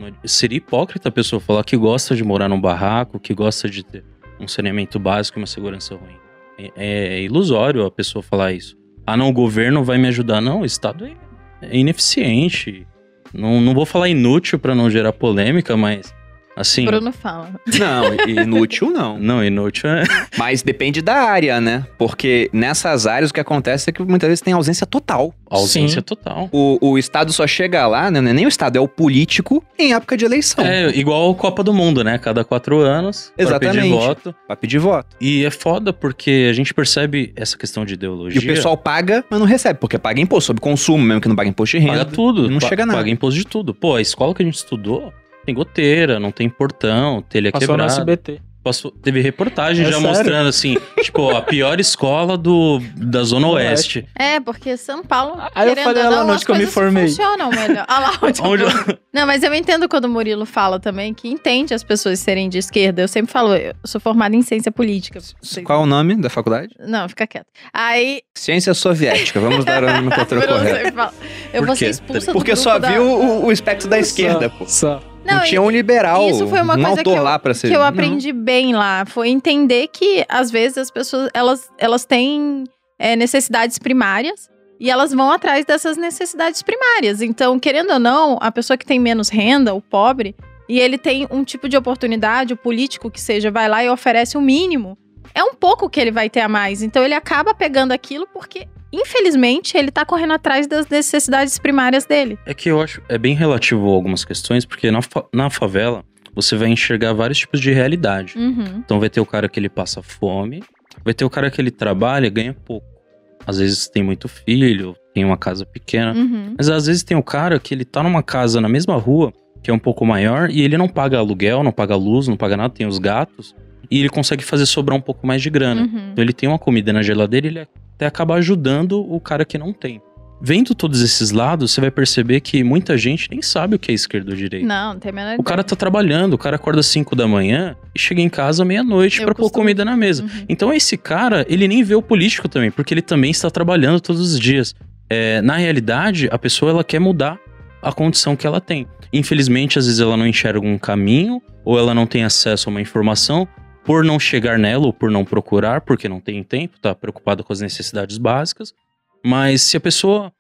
Ad- Seria hipócrita a pessoa falar que gosta de morar num barraco, que gosta de ter um saneamento básico e uma segurança ruim. É, é ilusório a pessoa falar isso. Ah, não, o governo vai me ajudar. Não, o Estado é, é ineficiente. Não, não vou falar inútil pra não gerar polêmica, mas assim. Bruno fala. Não, inútil não. Não, inútil é. [laughs] Mas depende da área, né? Porque nessas áreas o que acontece é que muitas vezes tem ausência total. Ausência Sim. total. O, o Estado só chega lá, né? Não é nem o Estado, é o político em época de eleição. É igual a Copa do Mundo, né? Cada quatro anos. Pra pedir Exatamente. voto. Pra pedir voto. E é foda porque a gente percebe essa questão de E ideologia. o pessoal paga, mas não recebe, porque paga imposto sobre consumo, mesmo que não paga imposto de renda. paga tudo. e não pa- chega nada. Paga imposto de tudo. Pô, a escola que a gente estudou tem goteira, não tem portão, telha Passou no quebrada. SBT. passou, teve reportagem É já sério? mostrando assim, tipo, a pior escola do, da Zona Oeste. É, porque São Paulo, Aí eu querendo falei ou lá não, onde as que eu me coisas formei. funcionam melhor. Olha lá onde, Onde eu... eu- Não, mas eu entendo quando o Murilo fala também, que entende as pessoas serem de esquerda. Eu sempre falo, eu sou formada em ciência política. Qual o nome da faculdade? Não, fica quieto. Aí... Ciência Soviética. Vamos dar a [laughs] nomenclatura Murilo correta. Eu Por vou quê? ser expulsa do Porque só da- viu o, o espectro da esquerda, pô. Só. Não, Não, tinha um liberal, isso foi uma um coisa autor que eu- lá pra ser. que eu Não. aprendi bem lá foi entender que às vezes as pessoas elas, elas têm é, necessidades primárias e elas vão atrás dessas necessidades primárias. Então, querendo ou não, a pessoa que tem menos renda, o pobre, e ele tem um tipo de oportunidade, o político que seja, vai lá e oferece o mínimo. É um pouco que ele vai ter a mais. Então ele acaba pegando aquilo porque, infelizmente, ele tá correndo atrás das necessidades primárias dele. É que eu acho é bem relativo a algumas questões, porque na, fa- na favela você vai enxergar vários tipos de realidade. Uhum. Então vai ter o cara que ele passa fome, vai ter o cara que ele trabalha e ganha pouco. Às vezes tem muito filho, tem uma casa pequena. Uhum. Mas às vezes tem o cara que ele tá numa casa na mesma rua, que é um pouco maior, e ele não paga aluguel, não paga luz, não paga nada, tem os gatos, e ele consegue fazer sobrar um pouco mais de grana. Uhum. Então ele tem uma comida na geladeira e ele até acaba ajudando o cara que não tem. Vendo todos esses lados, você vai perceber que muita gente nem sabe o que é esquerda ou direita. Não, não tem a menor O cara tá trabalhando, o cara acorda às 5 da manhã e chega em casa meia-noite pra pôr comida na mesa. Uhum. Então esse cara, ele nem vê o político também, porque ele também está trabalhando todos os dias. É, na realidade, a pessoa ela quer mudar a condição que ela tem. Infelizmente, às vezes ela não enxerga um caminho, ou ela não tem acesso a uma informação, por não chegar nela ou por não procurar, porque não tem tempo, tá preocupado com as necessidades básicas. Mas se a pessoa.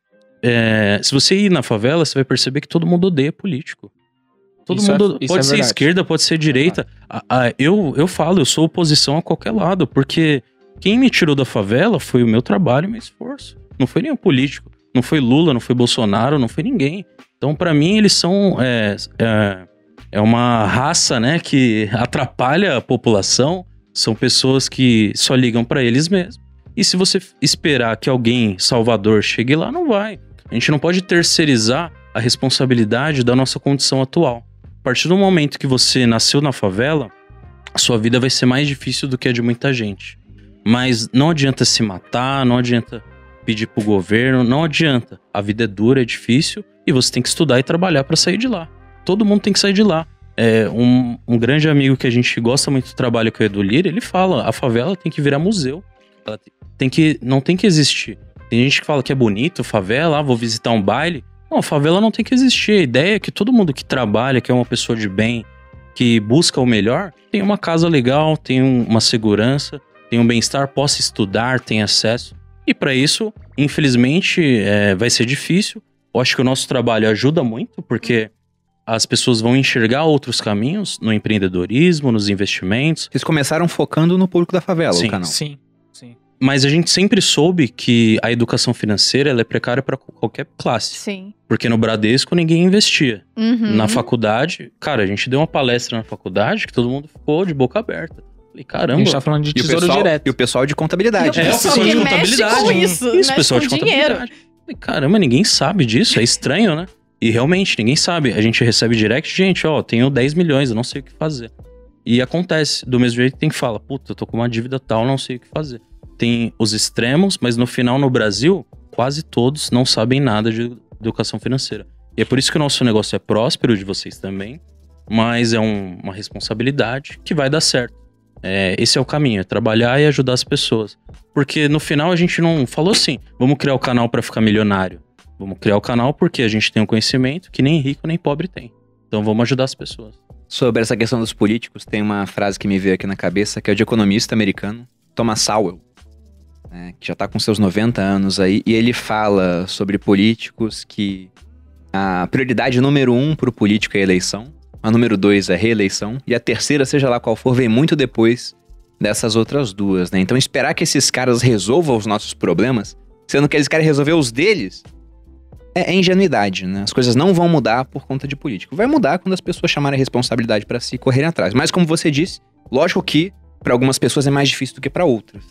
é, se você ir na favela, você vai perceber que todo mundo odeia político. Todo Isso é- mundo isso pode é ser esquerda, pode ser direita. A- a- eu, eu falo, eu sou oposição a qualquer lado, porque quem me tirou da favela foi o meu trabalho e meu esforço. Não foi nenhum político. Não foi Lula, não foi Bolsonaro, não foi ninguém. Então, pra mim, eles são. É, é, é uma raça, né, que atrapalha a população. São pessoas que só ligam pra eles mesmos. E se você esperar que alguém, Salvador, chegue lá, não vai. A gente não pode terceirizar a responsabilidade da nossa condição atual. A partir do momento que você nasceu na favela, a sua vida vai ser mais difícil do que a de muita gente. Mas não adianta se matar, não adianta pedir pro governo, não adianta. A vida é dura, é difícil e você tem que estudar e trabalhar para sair de lá. Todo mundo tem que sair de lá. É, um, um grande amigo que a gente gosta muito do trabalho que é o Edu Lira, ele fala: a favela tem que virar museu. Ela te- tem que, não tem que existir. Tem gente que fala que é bonito, favela, ah, vou visitar um baile. Não, favela não tem que existir. A ideia é que todo mundo que trabalha, que é uma pessoa de bem, que busca o melhor, tem uma casa legal, tem um- uma segurança, tem um bem-estar, possa estudar, tem acesso. E para isso, infelizmente, é, vai ser difícil. Eu acho que o nosso trabalho ajuda muito, porque as pessoas vão enxergar outros caminhos no empreendedorismo, nos investimentos. Vocês começaram focando no público da favela, Sim, o canal. Sim, sim. Mas a gente sempre soube que a educação financeira ela é precária para qualquer classe. Sim. Porque no Bradesco ninguém investia. Uhum. Na faculdade, cara, a gente deu uma palestra na faculdade que todo mundo ficou de boca aberta. Falei, A caramba. gente tá falando de E tesouro pessoal, direto. e o pessoal de contabilidade. E o É, o pessoal pessoal de mexe contabilidade. com isso, Isso, mexe pessoal com de dinheiro. contabilidade. Falei, caramba, ninguém sabe disso, é estranho, né? E realmente, ninguém sabe. A gente recebe direct, gente, ó, tenho 10 milhões, eu não sei o que fazer. E acontece, do mesmo jeito que tem que falar, puta, eu tô com uma dívida tal, não sei o que fazer. Tem os extremos, mas no final, no Brasil, quase todos não sabem nada de educação financeira. E é por isso que o nosso negócio é próspero, de vocês também, mas é um- uma responsabilidade que vai dar certo. É, esse é o caminho, é trabalhar e ajudar as pessoas. Porque no final a gente não falou assim, vamos criar o canal pra ficar milionário. Vamos criar o canal porque a gente tem um conhecimento que nem rico nem pobre tem. Então vamos ajudar as pessoas. Sobre essa questão dos políticos, tem uma frase que me veio aqui na cabeça, que é de economista americano, Thomas Sowell, né, que já tá com seus 90 anos aí, e ele fala sobre políticos que a prioridade número um pro político é a eleição, a número dois é a reeleição, e a terceira, seja lá qual for, vem muito depois dessas outras duas, né? Então esperar que esses caras resolvam os nossos problemas, sendo que eles querem resolver os deles, é, é ingenuidade, né? As coisas não vão mudar por conta de político. Vai mudar quando as pessoas chamarem a responsabilidade pra si e correrem atrás. Mas como você disse, lógico que pra algumas pessoas é mais difícil do que pra outras.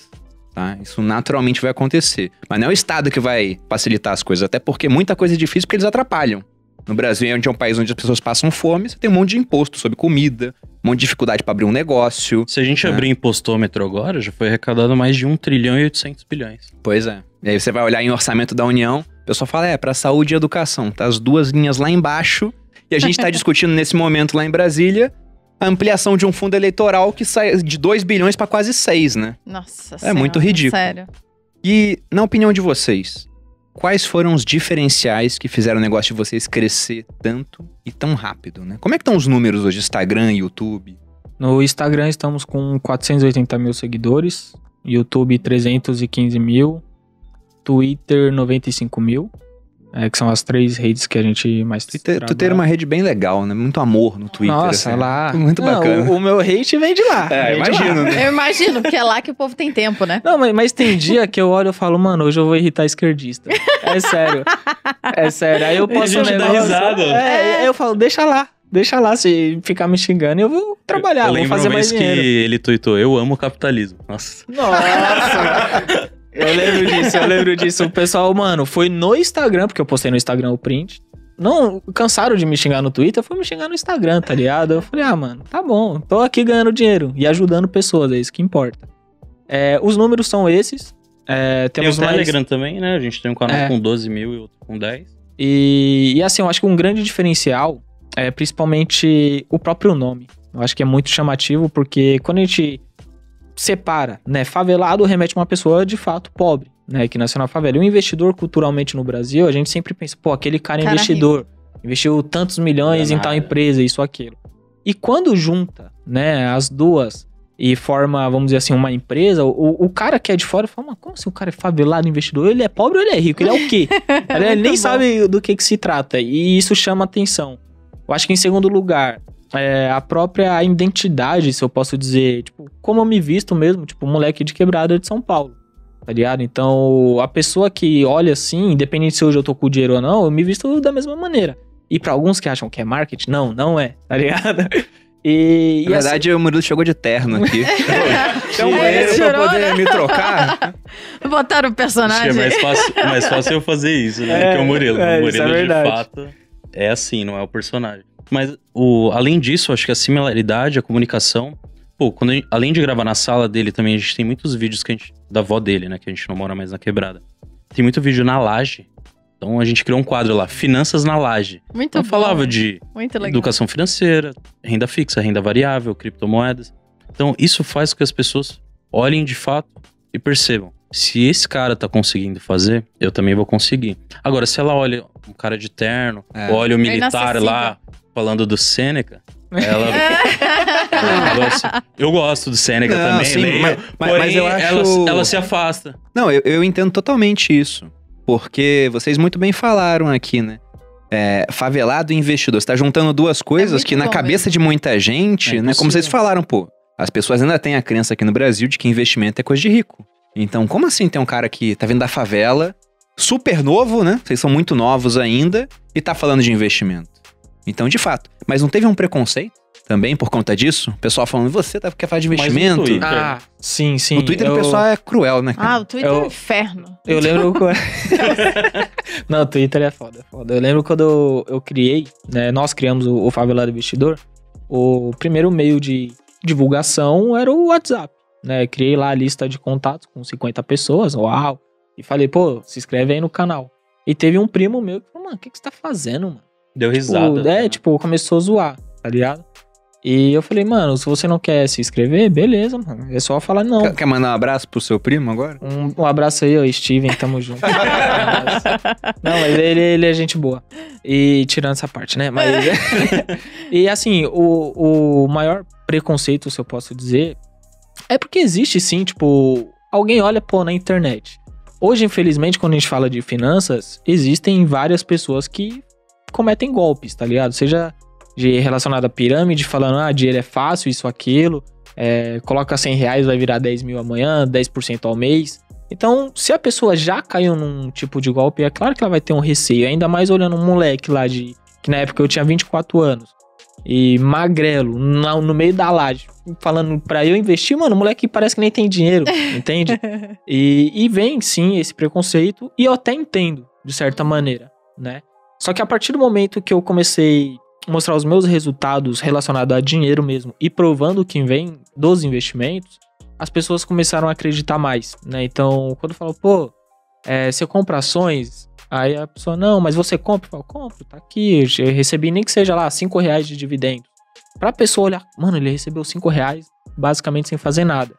Tá? Isso naturalmente vai acontecer. Mas não é o Estado que vai facilitar as coisas, até porque muita coisa é difícil porque eles atrapalham. No Brasil, onde é um país onde as pessoas passam fome, você tem um monte de imposto sobre comida, um monte de dificuldade pra abrir um negócio. Se a gente É. abrir impostômetro agora, já foi arrecadado mais de 1 trilhão e 800 bilhões. Pois é. E aí você vai olhar em orçamento da União, pessoal fala, é, pra saúde e educação. Tá as duas linhas lá embaixo. E a gente tá [laughs] discutindo nesse momento lá em Brasília a ampliação de um fundo eleitoral que sai de 2 bilhões pra quase 6, né? Nossa É muito Senhora, ridículo. Sério. E, na opinião de vocês, quais foram os diferenciais que fizeram o negócio de vocês crescer tanto e tão rápido, né? Como é que estão os números hoje? Instagram, YouTube? No Instagram estamos com 480 mil seguidores, YouTube 315 mil, Twitter 95 mil, é, que são as três redes que a gente mais Twitter, trabalha. Twitter é uma rede bem legal, né? Muito amor no Twitter. Nossa, assim. lá. [laughs] Muito Não, bacana. O, o meu hate vem de lá. [laughs] É, de lá. imagino, né? [laughs] Eu imagino, porque é lá que o povo tem tempo, né? Não, mas, mas tem dia que eu olho e falo, mano, hoje eu vou irritar esquerdista. É sério. É sério. Aí eu posso a gente dá risada. É, aí eu falo, deixa lá. Deixa lá, se ficar me xingando, eu vou trabalhar, eu vou lembro fazer mais dinheiro. que ele tweetou, eu amo o capitalismo. Nossa. Nossa! Eu lembro disso, eu lembro disso. O pessoal, mano, foi no Instagram, porque eu postei no Instagram o print. Não, cansaram de me xingar no Twitter, foi me xingar no Instagram, tá ligado? Eu falei, ah, mano, tá bom, tô aqui ganhando dinheiro e ajudando pessoas, é isso que importa. É, os números são esses. É, Tem o temos mais. Telegram também, né? A gente tem um canal É. com 12 mil e outro com 10. E, e assim, eu acho que um grande diferencial é principalmente o próprio nome. Eu acho que é muito chamativo, porque quando a gente separa, né, favelado remete a uma pessoa de fato pobre, né, que nasceu na favela. E o investidor culturalmente no Brasil, a gente sempre pensa, pô, aquele cara é Cara investidor, investiu tantos milhões em tal empresa, isso, aquilo. E quando junta, né, as duas e forma, vamos dizer assim, uma empresa, o, o cara que é de fora fala, mas como assim o cara é favelado investidor? Ele é pobre ou ele é rico? Ele é o quê? [laughs] Ele Muito nem bom. sabe do que, que se trata. E isso chama atenção. Eu acho que em segundo lugar, é, a própria identidade, se eu posso dizer, tipo, como eu me visto mesmo, tipo, moleque de quebrada de São Paulo. Tá ligado? Então, a pessoa que olha assim, independente se hoje eu tô com dinheiro ou não, eu me visto da mesma maneira. E pra alguns que acham que é marketing, não, não é, tá ligado? E, Na e assim- verdade, o Murilo chegou de terno aqui. [laughs] Um Ele banheiro pra tirou, poder né? me trocar? Botaram o Acho que personagem. é mais fácil, mais fácil eu fazer isso, né? É, que o Murilo. é, o isso é Murilo, de verdade. fato, é assim, não é o personagem. Mas, o, além disso, acho que a similaridade, a comunicação... Pô, quando a gente- além de gravar na sala dele também, a gente tem muitos vídeos que a gente, da avó dele, né? Que a gente não mora mais na quebrada. Tem muito vídeo na laje. Então a gente criou um quadro lá, Finanças na Laje. Muito Então bom. falava de educação financeira, renda fixa, renda variável, criptomoedas. Então, isso faz com que as pessoas olhem de fato e percebam. Se esse cara tá conseguindo fazer, eu também vou conseguir. Agora, se ela olha um cara de terno, É. olha o militar lá falando do Sêneca, ela. [laughs] assim, eu gosto do Sêneca Não, também, sim, leio, mas- mas- porém, mas eu acho- ela, ela se afasta. Não, eu, eu entendo totalmente isso. Porque vocês muito bem falaram aqui, né? É, favelado e investidor. Você tá juntando duas coisas muito que na bom cabeça de muita gente, É né? Como vocês falaram, pô, as pessoas ainda têm a crença aqui no Brasil de que investimento é coisa de rico. Então, como assim tem um cara que tá vindo da favela, super novo, né? Vocês são muito novos ainda, e tá falando de investimento. Então, de fato. Mas não teve um preconceito também por conta disso? O pessoal falando, você tá, quer falar de Mas no investimento? Ah, sim, sim. no Twitter eu, o pessoal é cruel, né? cara? Ah, o Twitter é Eu- um inferno. Eu lembro. [laughs] quando- [laughs] Não, o Twitter é foda, é foda. Eu lembro quando eu, eu criei, né? Nós criamos o, o Favelado Investidor. O primeiro meio de divulgação era o WhatsApp, né? Criei lá a lista de contatos com 50 pessoas, uau. E falei, pô, se inscreve aí no canal. E teve um primo meu que falou, mano, o que, que você tá fazendo, mano? Deu Tipo, risada. é, né? tipo, começou a zoar, tá ligado? E eu falei, mano, se você não quer se inscrever, beleza, mano. É só falar não. Quer, quer mandar um abraço pro seu primo agora? Um, um abraço aí, ó, Steven, tamo junto. [laughs] não, mas ele, ele é gente boa. E tirando essa parte, né? Mas. [laughs] e assim, o, o maior preconceito, se eu posso dizer, é porque existe sim, tipo, alguém olha, pô, na internet. Hoje, infelizmente, quando a gente fala de finanças, existem várias pessoas que cometem golpes, tá ligado? Seja de relacionado à pirâmide, falando, ah, dinheiro é fácil, isso, aquilo. É, coloca 100 reais, vai virar 10 mil amanhã, 10% ao mês. Então, se a pessoa já caiu num tipo de golpe, é claro que ela vai ter um receio. Ainda mais olhando um moleque lá de. Que na época eu tinha 24 anos. E magrelo, na- no meio da laje, falando pra eu investir, mano, o moleque parece que nem tem dinheiro, [laughs] entende? E, e vem sim esse preconceito, e eu até entendo, de certa maneira, né? Só que a partir do momento que eu comecei mostrar os meus resultados relacionados a dinheiro mesmo e provando quem vem dos investimentos, as pessoas começaram a acreditar mais, né? Então, quando falo, pô, é, você compra ações, aí a pessoa, não, mas você compra? Eu falo, compro, tá aqui, eu recebi nem que seja lá 5 reais de dividendo. Pra pessoa olhar, mano, ele recebeu 5 reais basicamente sem fazer nada.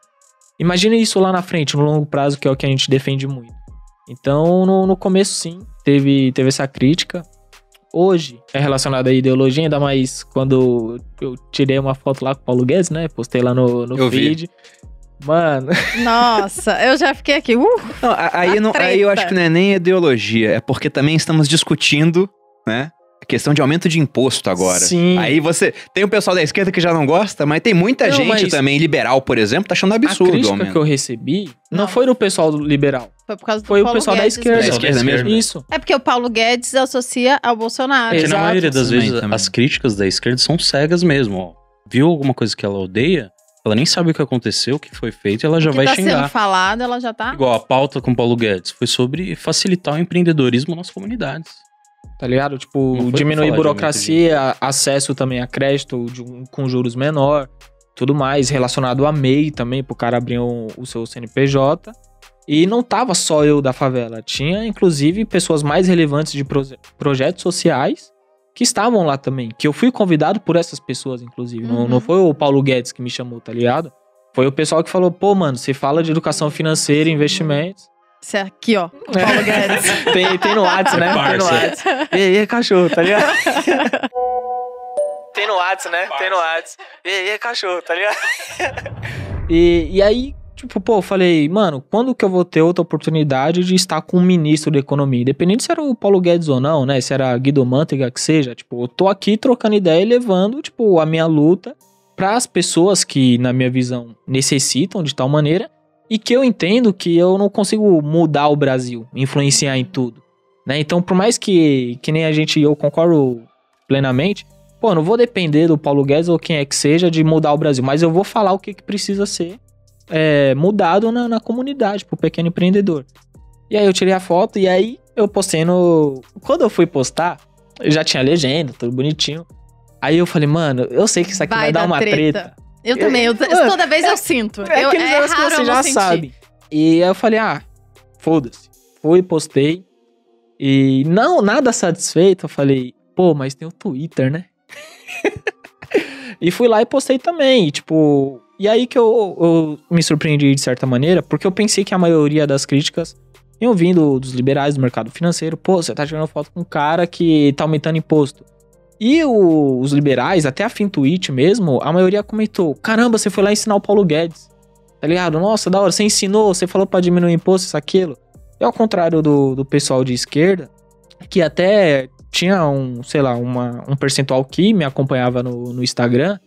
Imagina isso lá na frente, no longo prazo, que é o que a gente defende muito. Então, no, no começo, sim, teve, teve essa crítica. Hoje é relacionado à ideologia, ainda mais quando eu tirei uma foto lá com o Paulo Guedes, né? Postei lá no, no Eu vi. feed. Mano, [laughs] Nossa, eu já fiquei aqui. Uh, Não, aí, não, aí eu acho que não é nem ideologia, é porque também estamos discutindo, né? A questão de aumento de imposto agora. Sim. Aí você. Tem o pessoal da esquerda que já não gosta, mas tem muita Não, gente também, liberal, por exemplo, tá achando a absurdo o crítica que eu recebi não, Não. foi do pessoal do liberal. foi por causa do Foi o Paulo pessoal da Guedes esquerda. Da mesmo. esquerda mesmo? Isso. É porque o Paulo Guedes associa ao Bolsonaro. Porque na maioria das vezes também. as críticas da esquerda são cegas mesmo, ó. Viu alguma coisa que ela odeia, ela nem sabe o que aconteceu, o que foi feito, e ela já o que vai tá xingar. sendo falado, ela já tá. Igual a pauta com o Paulo Guedes foi sobre facilitar o empreendedorismo nas comunidades. Tá ligado? Não Tipo, diminuir burocracia, acesso também a crédito de um- com juros menor, tudo mais, relacionado a MEI também, pro cara abrir um- o seu CNPJ. E não tava só eu da favela, tinha inclusive pessoas mais relevantes de proje- projetos sociais que estavam lá também, que eu fui convidado por essas pessoas, inclusive. Não, Uhum. não foi o Paulo Guedes que me chamou, tá ligado? Foi o pessoal que falou, pô, mano, você fala de educação financeira, investimentos. Isso é aqui, ó. O [laughs] Paulo Guedes. Tem, tem no WhatsApp, né? Tem no. WhatsApp. E aí, cachorro, tá ligado? Tem no WhatsApp, né? Tem no WhatsApp. E aí, cachorro, tá ligado? e, e aí, tipo, pô, eu falei, mano, quando que eu vou ter outra oportunidade de estar com o ministro da economia? Independente se era o Paulo Guedes ou não, né? Se era Guido Mantega, que seja. Tipo, eu tô aqui trocando ideia e levando, tipo, a minha luta para as pessoas que, na minha visão, necessitam de tal maneira e que eu entendo que eu não consigo mudar o Brasil, influenciar em tudo. Né? Então, por mais que, que nem a gente, eu concordo plenamente, pô, não vou depender do Paulo Guedes ou quem é que seja de mudar o Brasil, mas eu vou falar o que, que precisa ser é, mudado na, na comunidade, pro pequeno empreendedor. E aí eu tirei a foto e aí eu postei no. Quando eu fui postar, eu já tinha legenda, tudo bonitinho. Aí eu falei, mano, eu sei que isso aqui vai, dar uma treta. Eu também, eu, Mano, toda vez eu sinto. É eu, é negócios que raro você já sabe. E aí eu falei, ah, foda-se. Fui, postei. E não, nada satisfeito. Eu falei, pô, mas tem o Twitter, né? [laughs] e fui lá e postei também. E, tipo, e aí que eu, eu me surpreendi de certa maneira, porque eu pensei que a maioria das críticas iam vindo dos liberais do mercado financeiro. Pô, você tá tirando foto com um cara que tá aumentando imposto. E o- os liberais, até a Fintuit mesmo, a maioria comentou: caramba, você foi lá ensinar o Paulo Guedes. Tá ligado? Nossa, da hora, você ensinou, você falou pra diminuir imposto, isso, aquilo. E ao contrário do, do pessoal de esquerda, que até tinha um, sei lá, uma, um percentual que me acompanhava no, no Instagram,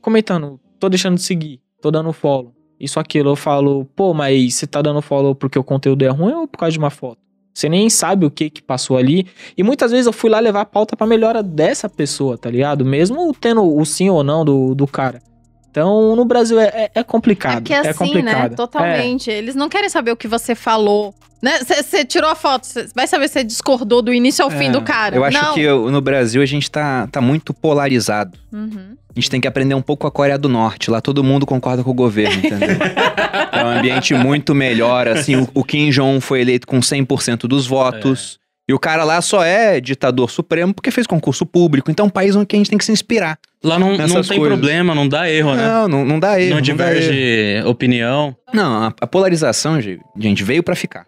comentando, tô deixando de seguir, tô dando follow. Isso, aquilo, eu falo, pô, mas você tá dando follow porque o conteúdo é ruim ou por causa de uma foto? Você nem sabe o que que passou ali. E muitas vezes eu fui lá levar a pauta pra melhora dessa pessoa, tá ligado? Mesmo tendo o sim ou não do, do cara. Então, no Brasil é, é- é É complicado. porque é assim, complicado. né? Totalmente. Eles não querem saber o que você falou. Né? Você tirou a foto, você vai saber se você discordou do início ao fim É, do cara. Eu acho não. que eu- no Brasil a gente tá, tá muito polarizado. Uhum. A gente tem que aprender um pouco com a Coreia do Norte. Lá todo mundo concorda com o governo, entendeu? [laughs] é um ambiente muito melhor, assim. O, o Kim Jong foi eleito com 100% dos votos. E o cara lá só é ditador supremo porque fez concurso público. Então é um país onde a gente tem que se inspirar. Lá não, não tem coisas. problema, não dá erro, né? Não, não, não dá erro. não dá diverge erro. opinião. Não, a, a polarização, gente, veio pra ficar.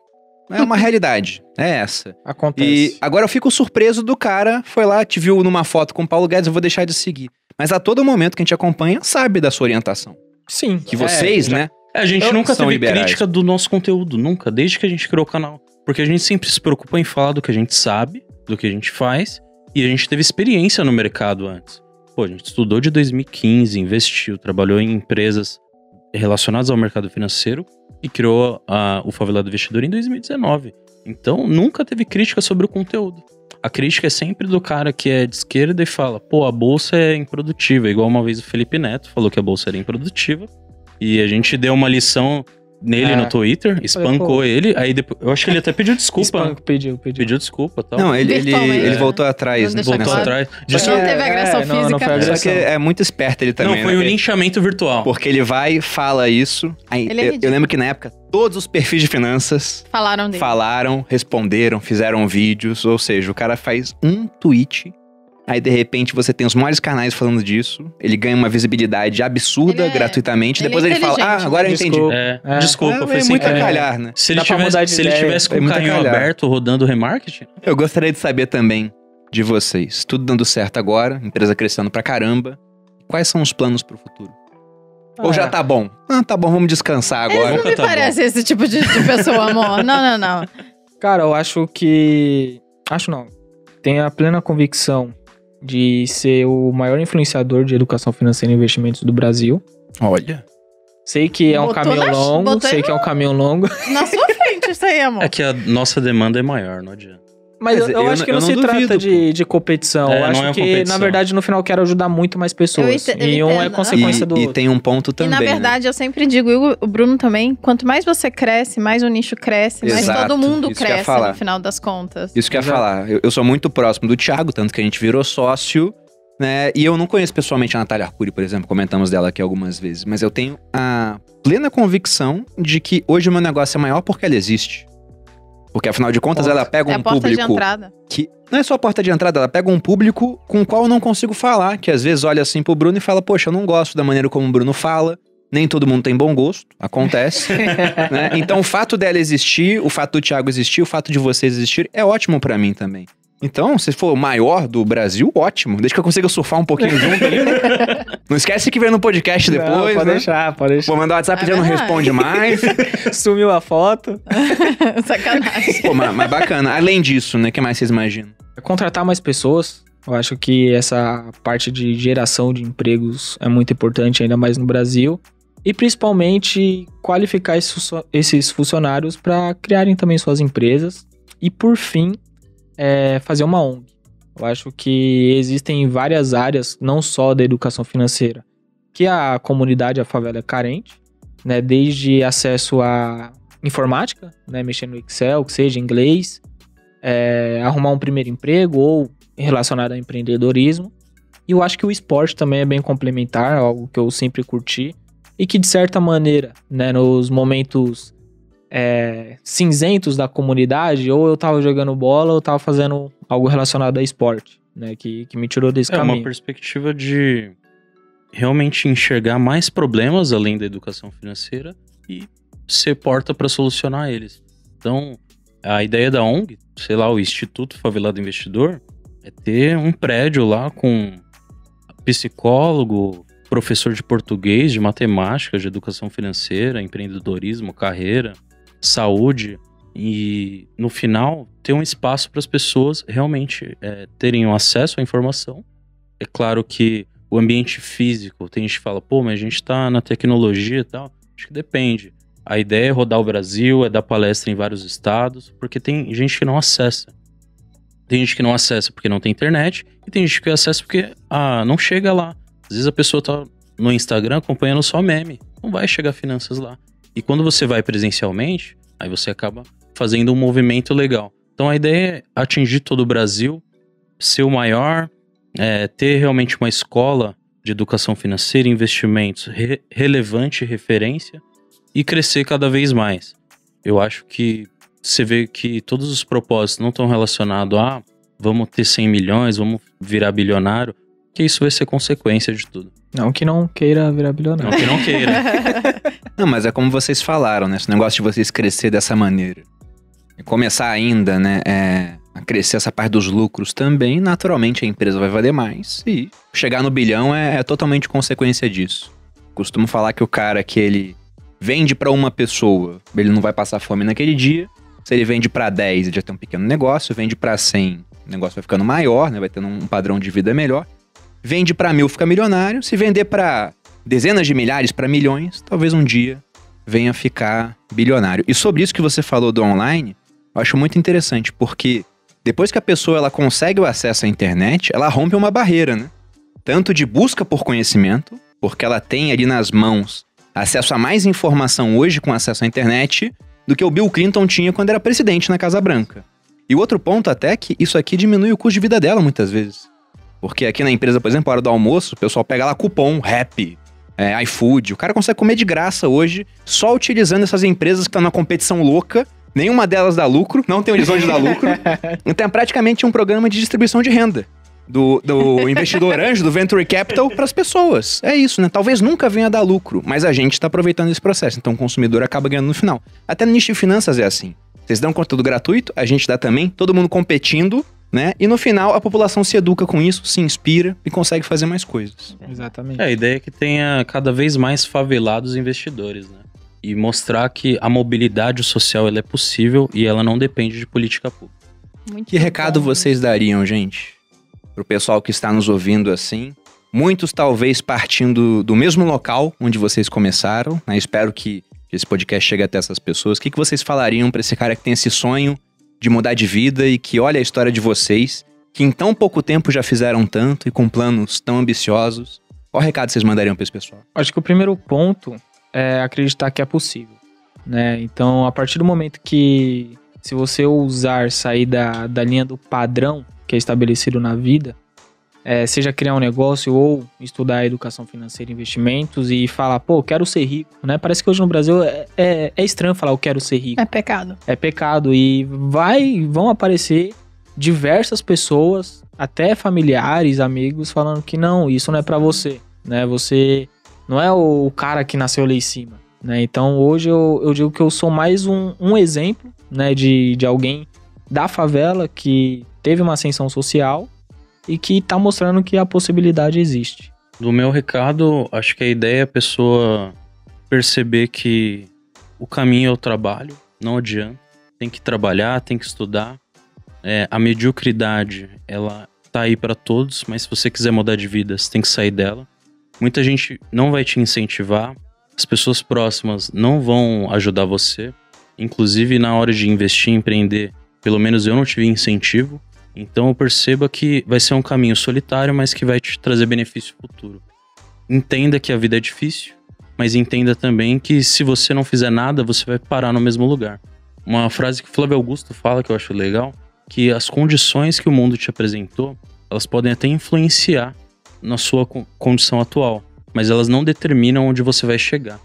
É uma [laughs] realidade. É essa. Acontece. E agora eu fico surpreso do cara, foi lá, te viu numa foto com o Paulo Guedes, eu vou deixar de seguir. Mas a todo momento que a gente acompanha, sabe da sua orientação. Sim. Que vocês, é, já- né? É, a gente nunca teve liberais. crítica do nosso conteúdo, nunca, desde que a gente criou o canal. Porque a gente sempre se preocupa em falar do que a gente sabe, do que a gente faz, e a gente teve experiência no mercado antes. Pô, a gente estudou de 2015, investiu, trabalhou em empresas relacionadas ao mercado financeiro e criou a- o Favelado Investidor em 2019. Então, nunca teve crítica sobre o conteúdo. A crítica é sempre do cara que é de esquerda e fala, pô, a bolsa é improdutiva. Igual uma vez o Felipe Neto falou que a bolsa era improdutiva. E a gente deu uma lição nele É. no Twitter, espancou pô. ele, aí depois. Eu acho que ele até pediu desculpa. Espanco, pediu, pediu. Pediu desculpa e tal. Não, ele, ele, Virtualmente. ele É. voltou atrás, né? Vamos deixar Voltou claro. atrás. Não teve agressão É, não, não física. foi agressão. Só que é muito esperto ele também. Não, foi né? um linchamento virtual. Porque ele vai, fala isso. Aí, Ele é eu, eu lembro que na época todos os perfis de finanças Falaram dele. falaram, responderam, fizeram vídeos. Ou seja, o cara faz um tweet. Aí, de repente, você tem os maiores canais falando disso. Ele ganha uma visibilidade absurda, Ele é- gratuitamente. ele é depois ele fala, ah, inteligente, agora eu entendi. Desculpa. É, É. desculpa, é, foi é sem muito querer. calhar, né? Se ele, Dá pra tivesse, de se ele ideia. tivesse com É o muito carrinho calhar. aberto rodando remarketing, Eu gostaria de saber também de vocês. Tudo dando certo agora, empresa crescendo pra caramba. Quais são os planos pro futuro? Ou já Ah, tá bom? Ah, tá bom, vamos descansar agora. não me tá bom. parece esse tipo de, de pessoa, amor. [laughs] Não, não, não. Cara, eu acho que. Acho não. Tenho a plena convicção de ser o maior influenciador de educação financeira e investimentos do Brasil. Olha. Sei que é um Botou caminho na- longo, botou sei que é um caminho longo. Na sua frente, isso aí, amor. é que a nossa demanda é maior, não adianta. Mas Mas eu, eu eu acho que não não se duvido, trata de, de competição. É, eu acho é que, competição. na verdade, no final, eu quero ajudar muito mais pessoas. Eu ente- eu e um é entendo, consequência E, do e outro. tem um ponto E também. na né? verdade, eu sempre digo, e o Bruno também, quanto mais você cresce, mais o nicho cresce, mais Exato, todo mundo isso cresce falar. no final das contas. Isso que eu ia Exato. falar. Eu, eu sou muito próximo do Thiago, tanto que a gente virou sócio, né? E eu não conheço pessoalmente a Natália Arcuri, por exemplo, comentamos dela aqui algumas vezes. Mas eu tenho a plena convicção de que hoje o meu negócio é maior porque ela existe. Porque afinal de contas, ela pega É um a porta de público entrada. que. Não é só a porta de entrada, ela pega um público com o qual eu não consigo falar. Que às vezes olha assim pro Bruno e fala, poxa, eu não gosto da maneira como o Bruno fala. Nem todo mundo tem bom gosto, acontece. [laughs] né? Então o fato dela existir, o fato do Thiago existir, o fato de vocês existir é ótimo pra mim também. Então, se for o maior do Brasil, ótimo. Desde que eu consiga surfar um pouquinho [laughs] junto ali. né? Não esquece que vem no podcast Não, depois, pode né? deixar, pode deixar. Vou mandar o WhatsApp É já não responde mais. [laughs] Sumiu a foto. [laughs] Sacanagem. Pô, mas, mas bacana. Além disso, né? O que mais vocês imaginam? Contratar mais pessoas. Eu acho que essa parte de geração de empregos é muito importante, ainda mais no Brasil. E principalmente qualificar esses funcionários para criarem também suas empresas. E por fim, é, fazer uma ONG. Eu acho que existem várias áreas, não só da educação financeira, que a comunidade, a favela é carente, né? Desde acesso à informática, né? Mexer no Excel, que seja inglês, é, arrumar um primeiro emprego ou relacionado a empreendedorismo. E eu acho que o esporte também é bem complementar, algo que eu sempre curti. E que, de certa maneira, né, nos momentos é, cinzentos da comunidade, ou eu tava jogando bola ou eu tava fazendo algo relacionado a esporte, né, que, que me tirou desse É uma caminho. perspectiva de realmente enxergar mais problemas além da educação financeira e ser porta para solucionar eles. Então, a ideia da ONG, sei lá, o Instituto Favelado Investidor, é ter um prédio lá com psicólogo, professor de português, de matemática, de educação financeira, empreendedorismo, carreira, saúde e no final ter um espaço para as pessoas realmente é, terem um acesso à informação. É claro que o ambiente físico, tem gente que fala, pô, mas a gente tá na tecnologia e tal. Acho que depende. A ideia é rodar o Brasil, é dar palestra em vários estados, porque tem gente que não acessa. Tem gente que não acessa porque não tem internet, e tem gente que acessa porque ah, não chega lá. Às vezes a pessoa tá no Instagram acompanhando só meme. Não vai chegar finanças lá. E quando você vai presencialmente, aí você acaba fazendo um movimento legal. Então a ideia é atingir todo o Brasil, ser o maior, é, ter realmente uma escola de educação financeira investimentos re- relevante, referência e crescer cada vez mais. Eu acho que você vê que todos os propósitos não estão relacionados a vamos ter 100 milhões, vamos virar bilionário, que isso vai ser consequência de tudo. Não que não queira virar Não bilionário. que não queira. [laughs] Não, mas é como vocês falaram, né? Esse negócio de vocês crescer dessa maneira. E começar ainda, né? é, a crescer essa parte dos lucros também, naturalmente a empresa vai valer mais. E chegar no bilhão é, é totalmente consequência disso. Costumo falar que o cara que ele vende pra uma pessoa, ele não vai passar fome naquele dia. Se ele vende pra 10, ele já tem um pequeno negócio. Vende pra 100, o negócio vai ficando maior, né? Vai tendo um padrão de vida melhor. Vende pra mil, fica milionário. Se vender pra dezenas de milhares para milhões, talvez um dia venha ficar bilionário. E sobre isso que você falou do online, eu acho muito interessante, porque depois que a pessoa ela consegue o acesso à internet, ela rompe uma barreira, né? Tanto de busca por conhecimento, porque ela tem ali nas mãos acesso a mais informação hoje com acesso à internet do que o Bill Clinton tinha quando era presidente na Casa Branca. E o outro ponto até é que isso aqui diminui o custo de vida dela muitas vezes. Porque aqui na empresa, por exemplo, a hora do almoço, o pessoal pega lá cupom, rap, é, iFood. O cara consegue comer de graça hoje só utilizando essas empresas que estão numa competição louca. Nenhuma delas dá lucro, não tem horizonte de dar lucro. [laughs] Então é praticamente um programa de distribuição de renda do, do investidor [laughs] anjo, do Venture Capital, para as pessoas. É isso, né? Talvez nunca venha a dar lucro, mas a gente está aproveitando esse processo. Então o consumidor acaba ganhando no final. Até no nicho de finanças é assim. Vocês dão conteúdo gratuito, a gente dá também, todo mundo competindo, né? E no final a população se educa com isso, se inspira e consegue fazer mais coisas. Exatamente. É, a ideia é que tenha cada vez mais favelados investidores, né? E mostrar que a mobilidade social ela é possível e ela não depende de política pública. Muito Que recado bom. vocês dariam, gente? Pro pessoal que está nos ouvindo assim. Muitos talvez partindo do mesmo local onde vocês começaram, né? Espero que esse podcast chegue até essas pessoas. O que, que vocês falariam para esse cara que tem esse sonho de mudar de vida e que olha a história de vocês, que em tão pouco tempo já fizeram tanto e com planos tão ambiciosos? Qual recado vocês mandariam para esse pessoal? Acho que o primeiro ponto é acreditar que é possível, né? Então, a partir do momento que se você ousar sair da, da linha do padrão que é estabelecido na vida, é, seja criar um negócio ou estudar educação financeira e investimentos e falar, pô, quero ser rico, né? Parece que hoje no Brasil é, é, é estranho falar eu quero ser rico É pecado. é pecado e vai vão aparecer diversas pessoas, até familiares, amigos falando que não, isso não é pra você, né? Você não é o cara que nasceu lá em cima, né? Então hoje eu, eu digo que eu sou mais um, um exemplo, né, de, de alguém da favela que teve uma ascensão social e que tá mostrando que a possibilidade existe. Do meu recado, acho que a ideia é a pessoa perceber que o caminho é o trabalho, não adianta. Tem que trabalhar, tem que estudar. É, a mediocridade, ela tá aí para todos, mas se você quiser mudar de vida, você tem que sair dela. Muita gente não vai te incentivar, as pessoas próximas não vão ajudar você. Inclusive, na hora de investir, empreender, pelo menos eu não tive incentivo. Então, perceba que vai ser um caminho solitário, mas que vai te trazer benefício futuro. Entenda que a vida é difícil, mas entenda também que se você não fizer nada, você vai parar no mesmo lugar. Uma frase que Flávio Augusto fala que eu acho legal, que as condições que o mundo te apresentou, elas podem até influenciar na sua con- condição atual, mas elas não determinam onde você vai chegar.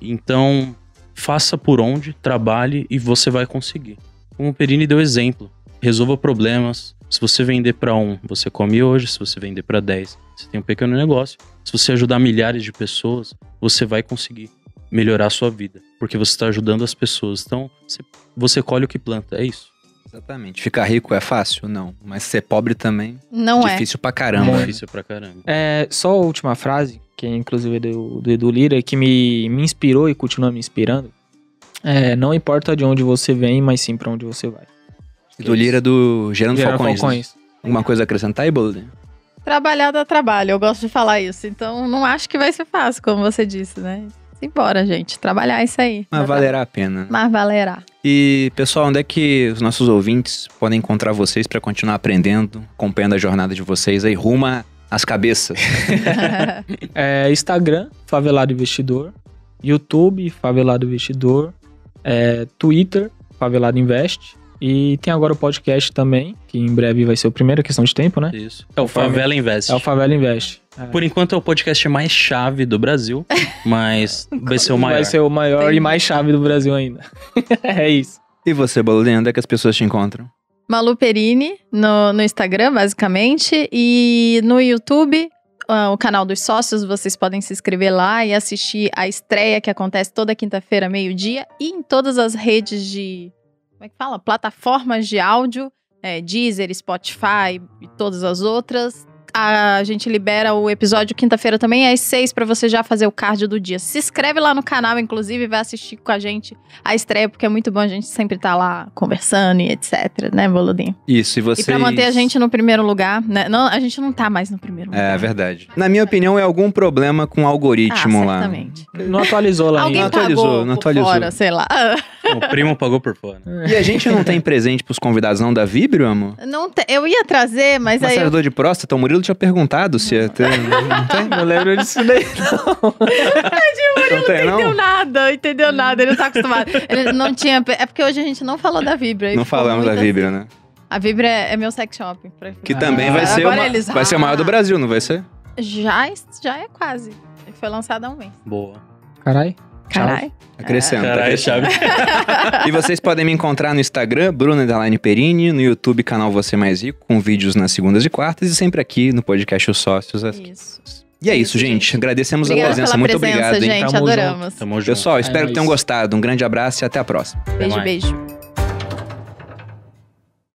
Então, faça por onde, trabalhe e você vai conseguir. Como o Perini deu exemplo, resolva problemas. Se você vender para um, você come hoje. Se você vender para 10, você tem um pequeno negócio. Se você ajudar milhares de pessoas, você vai conseguir melhorar a sua vida, porque você está ajudando as pessoas. Então, você, você colhe o que planta, é isso. Exatamente. Ficar rico é fácil? Não. Mas ser pobre também Não é. difícil pra caramba. É difícil pra caramba. É, só a última frase, que inclusive é do, do Edu Lira, que me, me inspirou e continua me inspirando. É, não importa de onde você vem, mas sim pra onde você vai. Do Lira do Gerando, Gerando Falcões. né? Falcões. Alguma coisa a acrescentar aí, Bolden? Trabalhar dá trabalho, eu gosto de falar isso. Então, não acho que vai ser fácil, como você disse, né? Simbora, gente. Trabalhar isso aí. Mas valerá a pena. Mas valerá. E, pessoal, onde é que os nossos ouvintes podem encontrar vocês pra continuar aprendendo, acompanhando a jornada de vocês aí, ruma às cabeças? [laughs] É, Instagram, Favelado Investidor. YouTube, Favelado Investidor. É, Twitter, Favelado Invest. E tem agora o podcast também, que em breve vai ser o primeiro, é questão de tempo, né? Isso. É o Favela Invest. É o Favela Invest. É. Por enquanto é o podcast mais chave do Brasil, [laughs] mas vai ser o maior. Vai ser o maior Entendi. e mais chave do Brasil ainda. [laughs] é isso. e você, Bolden, onde é que as pessoas te encontram? Malu Perini no, no Instagram, basicamente. E no YouTube, ah, o canal dos sócios, vocês podem se inscrever lá e assistir a estreia que acontece toda quinta-feira, meio-dia. E em todas as redes de. Como é que fala? Plataformas de áudio. É, Deezer, Spotify e todas as outras. A gente libera o episódio quinta-feira também às seis para você já fazer o card do dia. Se inscreve lá no canal, inclusive, vai assistir com a gente a estreia, porque é muito bom a gente sempre estar lá conversando e etc, né, Boludinho? Isso, e vocês... E pra manter a gente no primeiro lugar, né? Não, a gente não tá mais no primeiro lugar. É verdade. Na minha opinião, é algum problema com o Ah, algoritmo lá. certamente. Não atualizou lá Alguém não ainda. atualizou, pagou não atualizou. fora, sei lá. [laughs] O primo pagou por fora. E a gente não tem presente pros convidados não da Vibrio, amor? Não te- eu ia trazer, mas aí eu Massajador de próstata, o Murilo tinha perguntado se ia ter. Não tem? Não lembro disso daí, não. Não tem, Entendeu não? nada, entendeu nada, ele não tá acostumado. Ele não tinha. É porque hoje a gente não falou da Vibra. aí Não falamos da muito Vibra, né? assim. A Vibra é, é meu sex shop. pra- Que Ah, também vai ser, agora uma- eles- vai ser o maior do. Brasil, não vai ser? Já, já é quase. Ele foi lançado há um mês. Boa. Carai. Caralho. Tá crescendo. tá Caralho, chave. [laughs] E vocês podem me encontrar no Instagram, Bruno Underline Perini, no YouTube, canal Você Mais Rico, com vídeos nas segundas e quartas, e sempre aqui no podcast Os Sócios. Isso. E é isso, gente. Agradecemos a Obrigada presença. pela Muito presença, obrigado, hein? gente. Tamo Adoramos. Tamo junto. Pessoal, É espero que tenham gostado. Um grande abraço e até a próxima. Beijo, beijo.